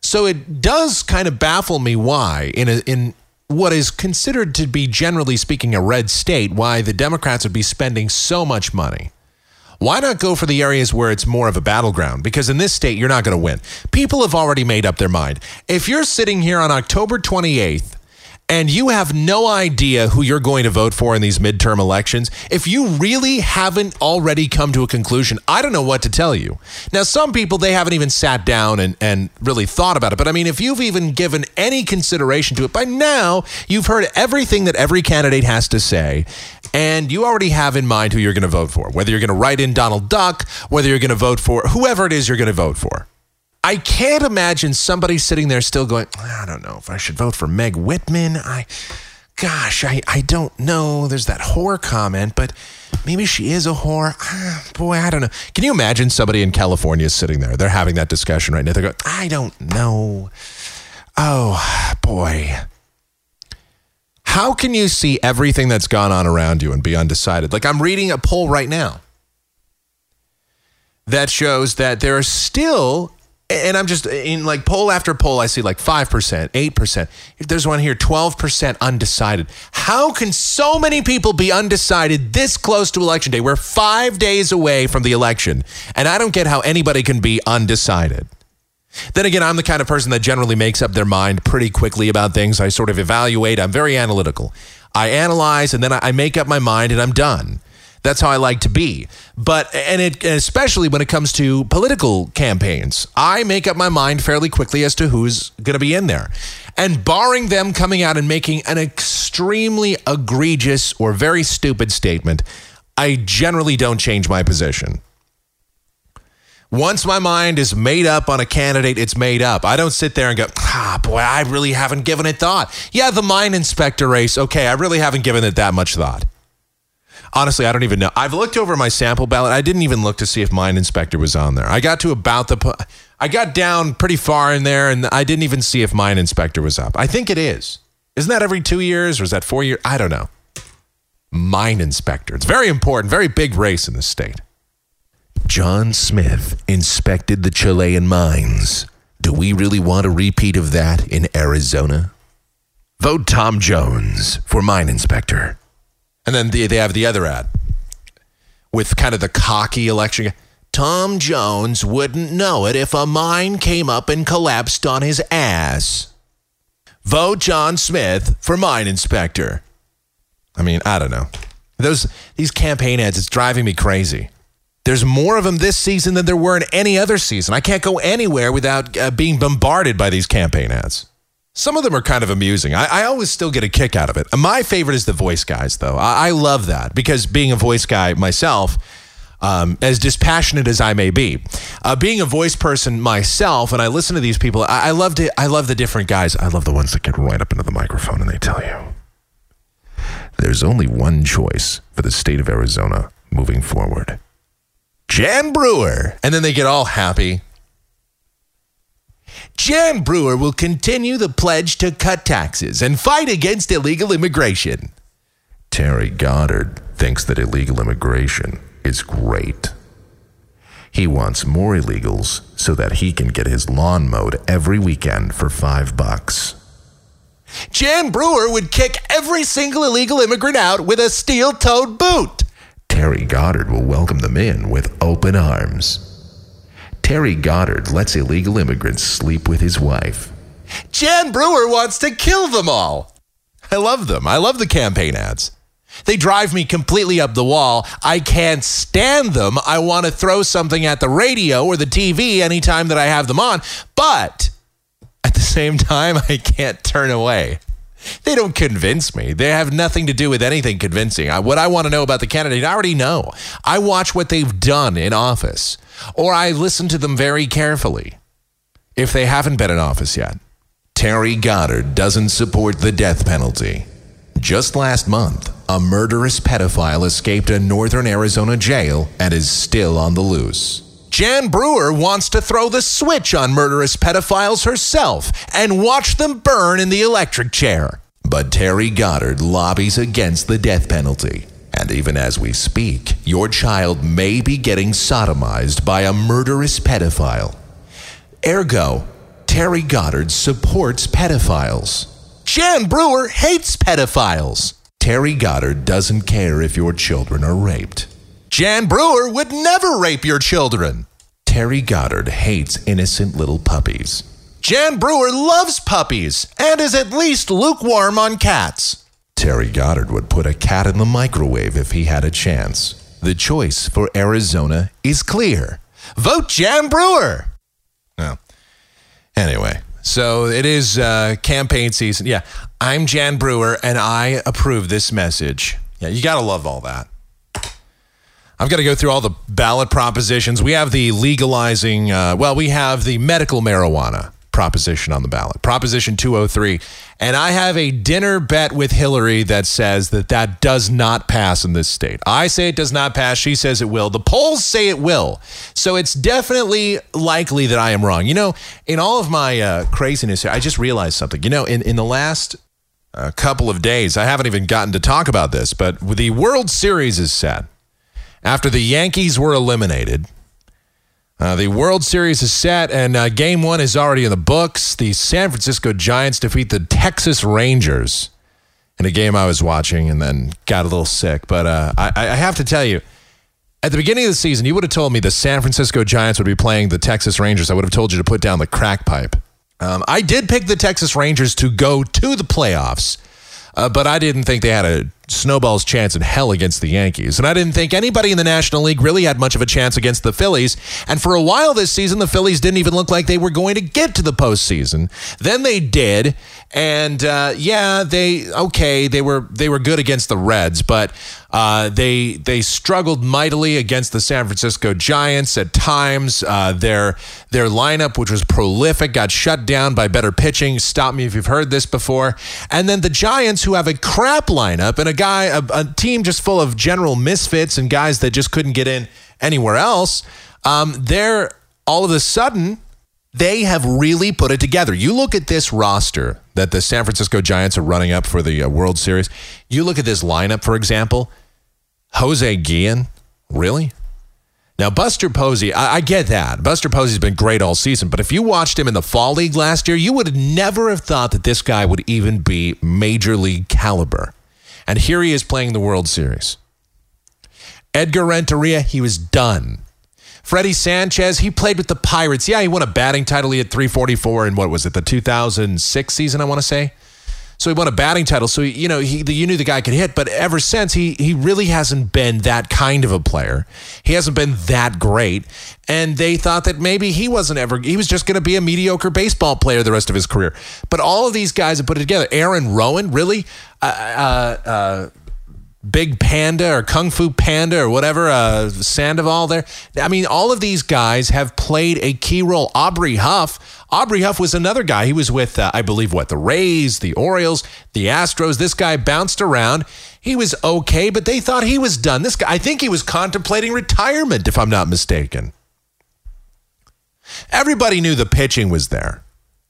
S6: So it does kind of baffle me why, in a, in what is considered to be generally speaking a red state, why the Democrats would be spending so much money. Why not go for the areas where it's more of a battleground? Because in this state, you're not going to win. People have already made up their mind. If you're sitting here on October 28th and you have no idea who you're going to vote for in these midterm elections, if you really haven't already come to a conclusion, I don't know what to tell you. Now, some people, they haven't even sat down and, and really thought about it. But I mean, if you've even given any consideration to it, by now, you've heard everything that every candidate has to say. And you already have in mind who you're going to vote for, whether you're going to write in Donald Duck, whether you're going to vote for whoever it is you're going to vote for. I can't imagine somebody sitting there still going, I don't know if I should vote for Meg Whitman. I, gosh, I, I don't know. There's that whore comment, but maybe she is a whore. Ah, boy, I don't know. Can you imagine somebody in California sitting there? They're having that discussion right now. They're going, I don't know. Oh, boy. How can you see everything that's gone on around you and be undecided? Like I'm reading a poll right now that shows that there are still and I'm just in like poll after poll, I see like 5%, 8%. There's one here, 12% undecided. How can so many people be undecided this close to election day? We're five days away from the election, and I don't get how anybody can be undecided. Then again, I'm the kind of person that generally makes up their mind pretty quickly about things. I sort of evaluate, I'm very analytical. I analyze, and then I make up my mind, and I'm done. That's how I like to be. But, and it, especially when it comes to political campaigns, I make up my mind fairly quickly as to who's going to be in there. And barring them coming out and making an extremely egregious or very stupid statement, I generally don't change my position. Once my mind is made up on a candidate, it's made up. I don't sit there and go, ah, boy, I really haven't given it thought. Yeah, the mine inspector race, okay, I really haven't given it that much thought. Honestly, I don't even know. I've looked over my sample ballot. I didn't even look to see if mine inspector was on there. I got to about the, I got down pretty far in there, and I didn't even see if mine inspector was up. I think it is. Isn't that every two years, or is that four years? I don't know. Mine inspector. It's very important, very big race in the state. John Smith inspected the Chilean mines. Do we really want a repeat of that in Arizona? Vote Tom Jones for mine inspector. And then the, they have the other ad with kind of the cocky election. Tom Jones wouldn't know it if a mine came up and collapsed on his ass. Vote John Smith for mine inspector. I mean, I don't know. Those these campaign ads, it's driving me crazy. There's more of them this season than there were in any other season. I can't go anywhere without uh, being bombarded by these campaign ads. Some of them are kind of amusing. I, I always still get a kick out of it. My favorite is the voice guys, though. I, I love that because being a voice guy myself, um, as dispassionate as I may be, uh, being a voice person myself, and I listen to these people, I, I love to, I love the different guys. I love the ones that get right up into the microphone and they tell you there's only one choice for the state of Arizona moving forward. Jan Brewer. And then they get all happy. Jan Brewer will continue the pledge to cut taxes and fight against illegal immigration. Terry Goddard thinks that illegal immigration is great. He wants more illegals so that he can get his lawn mowed every weekend for five bucks. Jan Brewer would kick every single illegal immigrant out with a steel toed boot. Terry Goddard will welcome them in with open arms. Terry Goddard lets illegal immigrants sleep with his wife. Jan Brewer wants to kill them all. I love them. I love the campaign ads. They drive me completely up the wall. I can't stand them. I want to throw something at the radio or the TV anytime that I have them on. But at the same time, I can't turn away. They don't convince me. They have nothing to do with anything convincing. I, what I want to know about the candidate, I already know. I watch what they've done in office, or I listen to them very carefully if they haven't been in office yet. Terry Goddard doesn't support the death penalty. Just last month, a murderous pedophile escaped a northern Arizona jail and is still on the loose. Jan Brewer wants to throw the switch on murderous pedophiles herself and watch them burn in the electric chair. But Terry Goddard lobbies against the death penalty. And even as we speak, your child may be getting sodomized by a murderous pedophile. Ergo, Terry Goddard supports pedophiles. Jan Brewer hates pedophiles. Terry Goddard doesn't care if your children are raped. Jan Brewer would never rape your children. Terry Goddard hates innocent little puppies. Jan Brewer loves puppies and is at least lukewarm on cats. Terry Goddard would put a cat in the microwave if he had a chance. The choice for Arizona is clear. Vote Jan Brewer. No. Anyway, so it is uh, campaign season. Yeah, I'm Jan Brewer and I approve this message. Yeah, you got to love all that. I've got to go through all the ballot propositions. We have the legalizing, uh, well, we have the medical marijuana proposition on the ballot, Proposition 203. And I have a dinner bet with Hillary that says that that does not pass in this state. I say it does not pass. She says it will. The polls say it will. So it's definitely likely that I am wrong. You know, in all of my uh, craziness here, I just realized something. You know, in, in the last uh, couple of days, I haven't even gotten to talk about this, but the World Series is set after the Yankees were eliminated. Uh, the World Series is set, and uh, Game One is already in the books. The San Francisco Giants defeat the Texas Rangers in a game I was watching, and then got a little sick. But uh, I, I have to tell you, at the beginning of the season, you would have told me the San Francisco Giants would be playing the Texas Rangers. I would have told you to put down the crack pipe. Um, I did pick the Texas Rangers to go to the playoffs, uh, but I didn't think they had a snowball's chance in hell against the Yankees. And I didn't think anybody in the National League really had much of a chance against the Phillies. And for a while this season, the Phillies didn't even look like they were going to get to the postseason. Then they did. And uh, yeah, they okay, they were they were good against the Reds, but uh, they they struggled mightily against the San Francisco Giants at times. Uh, their their lineup, which was prolific, got shut down by better pitching. Stop me if you've heard this before. And then the Giants, who have a crap lineup and a guy, a, a team just full of general misfits and guys that just couldn't get in anywhere else. Um, they're all of a sudden they have really put it together. You look at this roster that the San Francisco Giants are running up for the uh, World Series. You look at this lineup, for example, Jose Guillen, really? Now, Buster Posey, I, I get that. Buster Posey's been great all season, but if you watched him in the fall league last year, you would never have thought that this guy would even be major league caliber. And here he is playing the World Series. Edgar Renteria, he was done. Freddie Sanchez, he played with the Pirates. Yeah, he won a batting title. He had 344 in what was it, the 2006 season, I want to say. So he won a batting title. So you know, he you knew the guy could hit, but ever since he he really hasn't been that kind of a player. He hasn't been that great, and they thought that maybe he wasn't ever. He was just going to be a mediocre baseball player the rest of his career. But all of these guys have put it together. Aaron Rowand, really. Uh, uh, uh, Big Panda or Kung Fu Panda or whatever, uh, Sandoval there. I mean, all of these guys have played a key role. Aubrey Huff. Aubrey Huff was another guy. He was with, uh, I believe, what, the Rays, the Orioles, the Astros. This guy bounced around. He was okay, but they thought he was done. This guy, I think he was contemplating retirement, if I'm not mistaken. Everybody knew the pitching was there.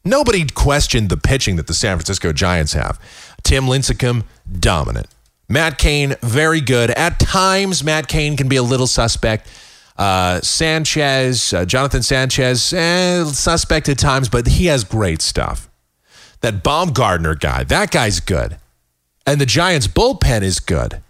S6: Nobody questioned the pitching that the San Francisco Giants have. Tim Lincecum, dominant. Matt Cain, very good. At times, Matt Cain can be a little suspect. Uh, Sanchez, uh, Jonathan Sanchez, eh, suspect at times, but he has great stuff. That Baumgartner guy, that guy's good. And the Giants' bullpen is good.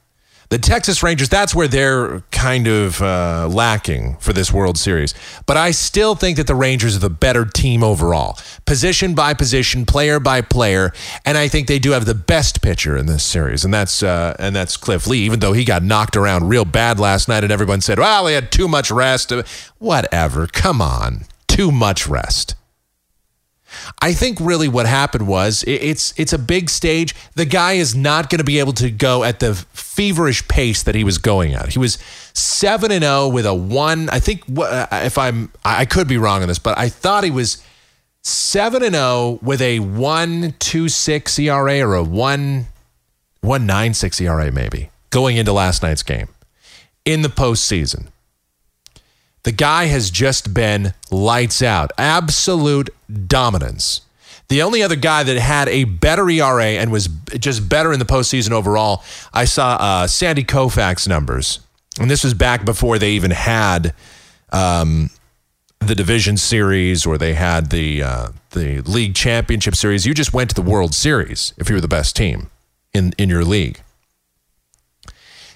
S6: The Texas Rangers, that's where they're kind of uh, lacking for this World Series. But I still think that the Rangers are the better team overall, position by position, player by player, and I think they do have the best pitcher in this series, and that's uh, and that's Cliff Lee. Even though he got knocked around real bad last night, and everyone said, "Well, he had too much rest." Whatever. Come on, too much rest. I think really what happened was it- it's it's a big stage. The guy is not going to be able to go at the feverish pace that he was going at. He was seven and zero with a one. I think uh, if I'm I could be wrong on this, but I thought he was seven and zero with a one two six ERA or a one one nine six ERA maybe going into last night's game in the postseason. The guy has just been lights out, absolute dominance. The only other guy that had a better ERA and was just better in the postseason overall, I saw uh, Sandy Koufax numbers, and this was back before they even had um, the division series or they had the uh, the league championship series. You just went to the World Series if you were the best team in in your league.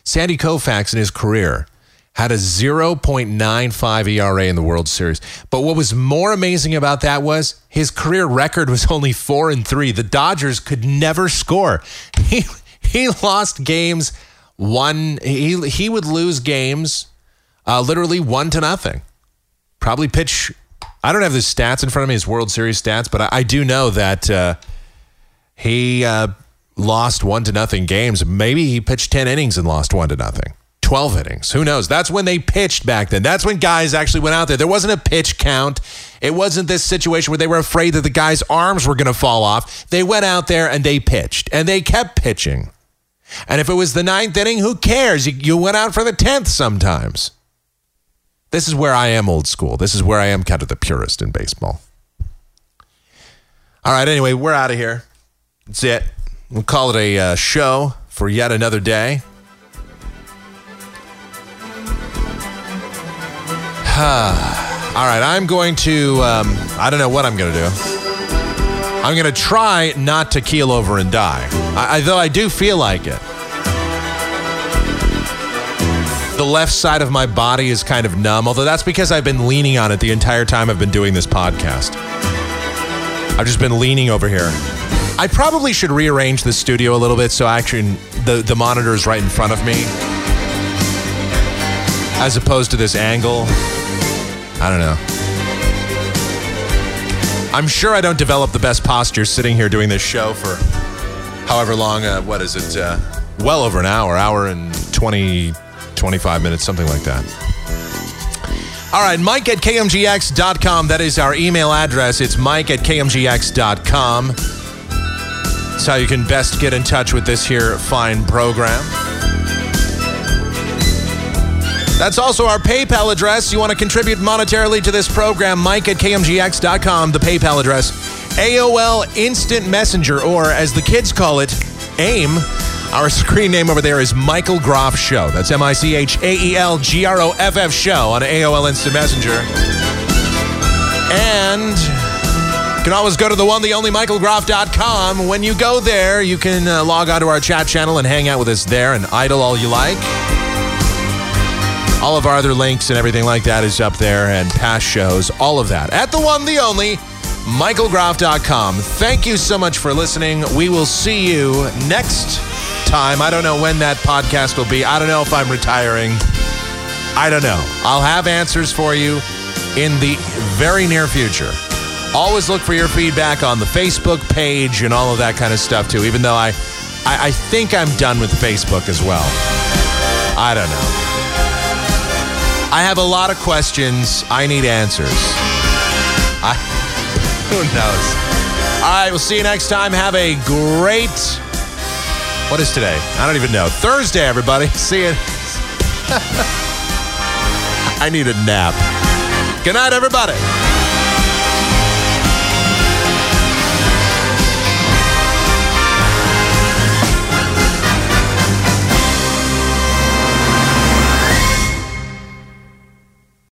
S6: Sandy Koufax in his career had a 0.95 ERA in the World Series. But what was more amazing about that was his career record was only 4 and 3. The Dodgers could never score. He he lost games one he he would lose games uh, literally 1 to nothing. Probably pitch I don't have the stats in front of me, his World Series stats, but I, I do know that uh, he uh, lost one to nothing games. Maybe he pitched 10 innings and lost one to nothing. 12 innings. Who knows? That's when they pitched back then. That's when guys actually went out there. There wasn't a pitch count. It wasn't this situation where they were afraid that the guy's arms were going to fall off. They went out there and they pitched and they kept pitching. And if it was the ninth inning, who cares? You, you went out for the 10th sometimes. This is where I am old school. This is where I am kind of the purist in baseball. All right, anyway, we're out of here. That's it. We'll call it a uh, show for yet another day. All right, I'm going to, um, I don't know what I'm going to do. I'm going to try not to keel over and die, I, I, though I do feel like it. The left side of my body is kind of numb, although that's because I've been leaning on it the entire time I've been doing this podcast. I've just been leaning over here. I probably should rearrange the studio a little bit so actually the, the monitor is right in front of me as opposed to this angle. I don't know. I'm sure I don't develop the best posture sitting here doing this show for however long. Uh, what is it? Uh, well over an hour, hour and 20, 25 minutes, something like that. All right, Mike at KMGX.com. That is our email address. It's Mike at KMGX.com. That's how you can best get in touch with this here fine program. That's also our PayPal address. You want to contribute monetarily to this program, Mike at KMGX.com, the PayPal address. AOL Instant Messenger, or as the kids call it, AIM. Our screen name over there is Michael Groff Show. That's M I C H A E L G R O F F Show on AOL Instant Messenger. And you can always go to the one, the only MichaelGroff.com. When you go there, you can uh, log on to our chat channel and hang out with us there and idle all you like. All of our other links and everything like that is up there, and past shows, all of that. At the one, the only, michaelgroff.com. Thank you so much for listening. We will see you next time. I don't know when that podcast will be. I don't know if I'm retiring. I don't know. I'll have answers for you in the very near future. Always look for your feedback on the Facebook page and all of that kind of stuff too, even though I, I, I think I'm done with Facebook as well. I don't know. I have a lot of questions. I need answers. I, who knows? All right, we'll see you next time. Have a great. What is today? I don't even know. Thursday, everybody. See you. I need a nap. Good night, everybody.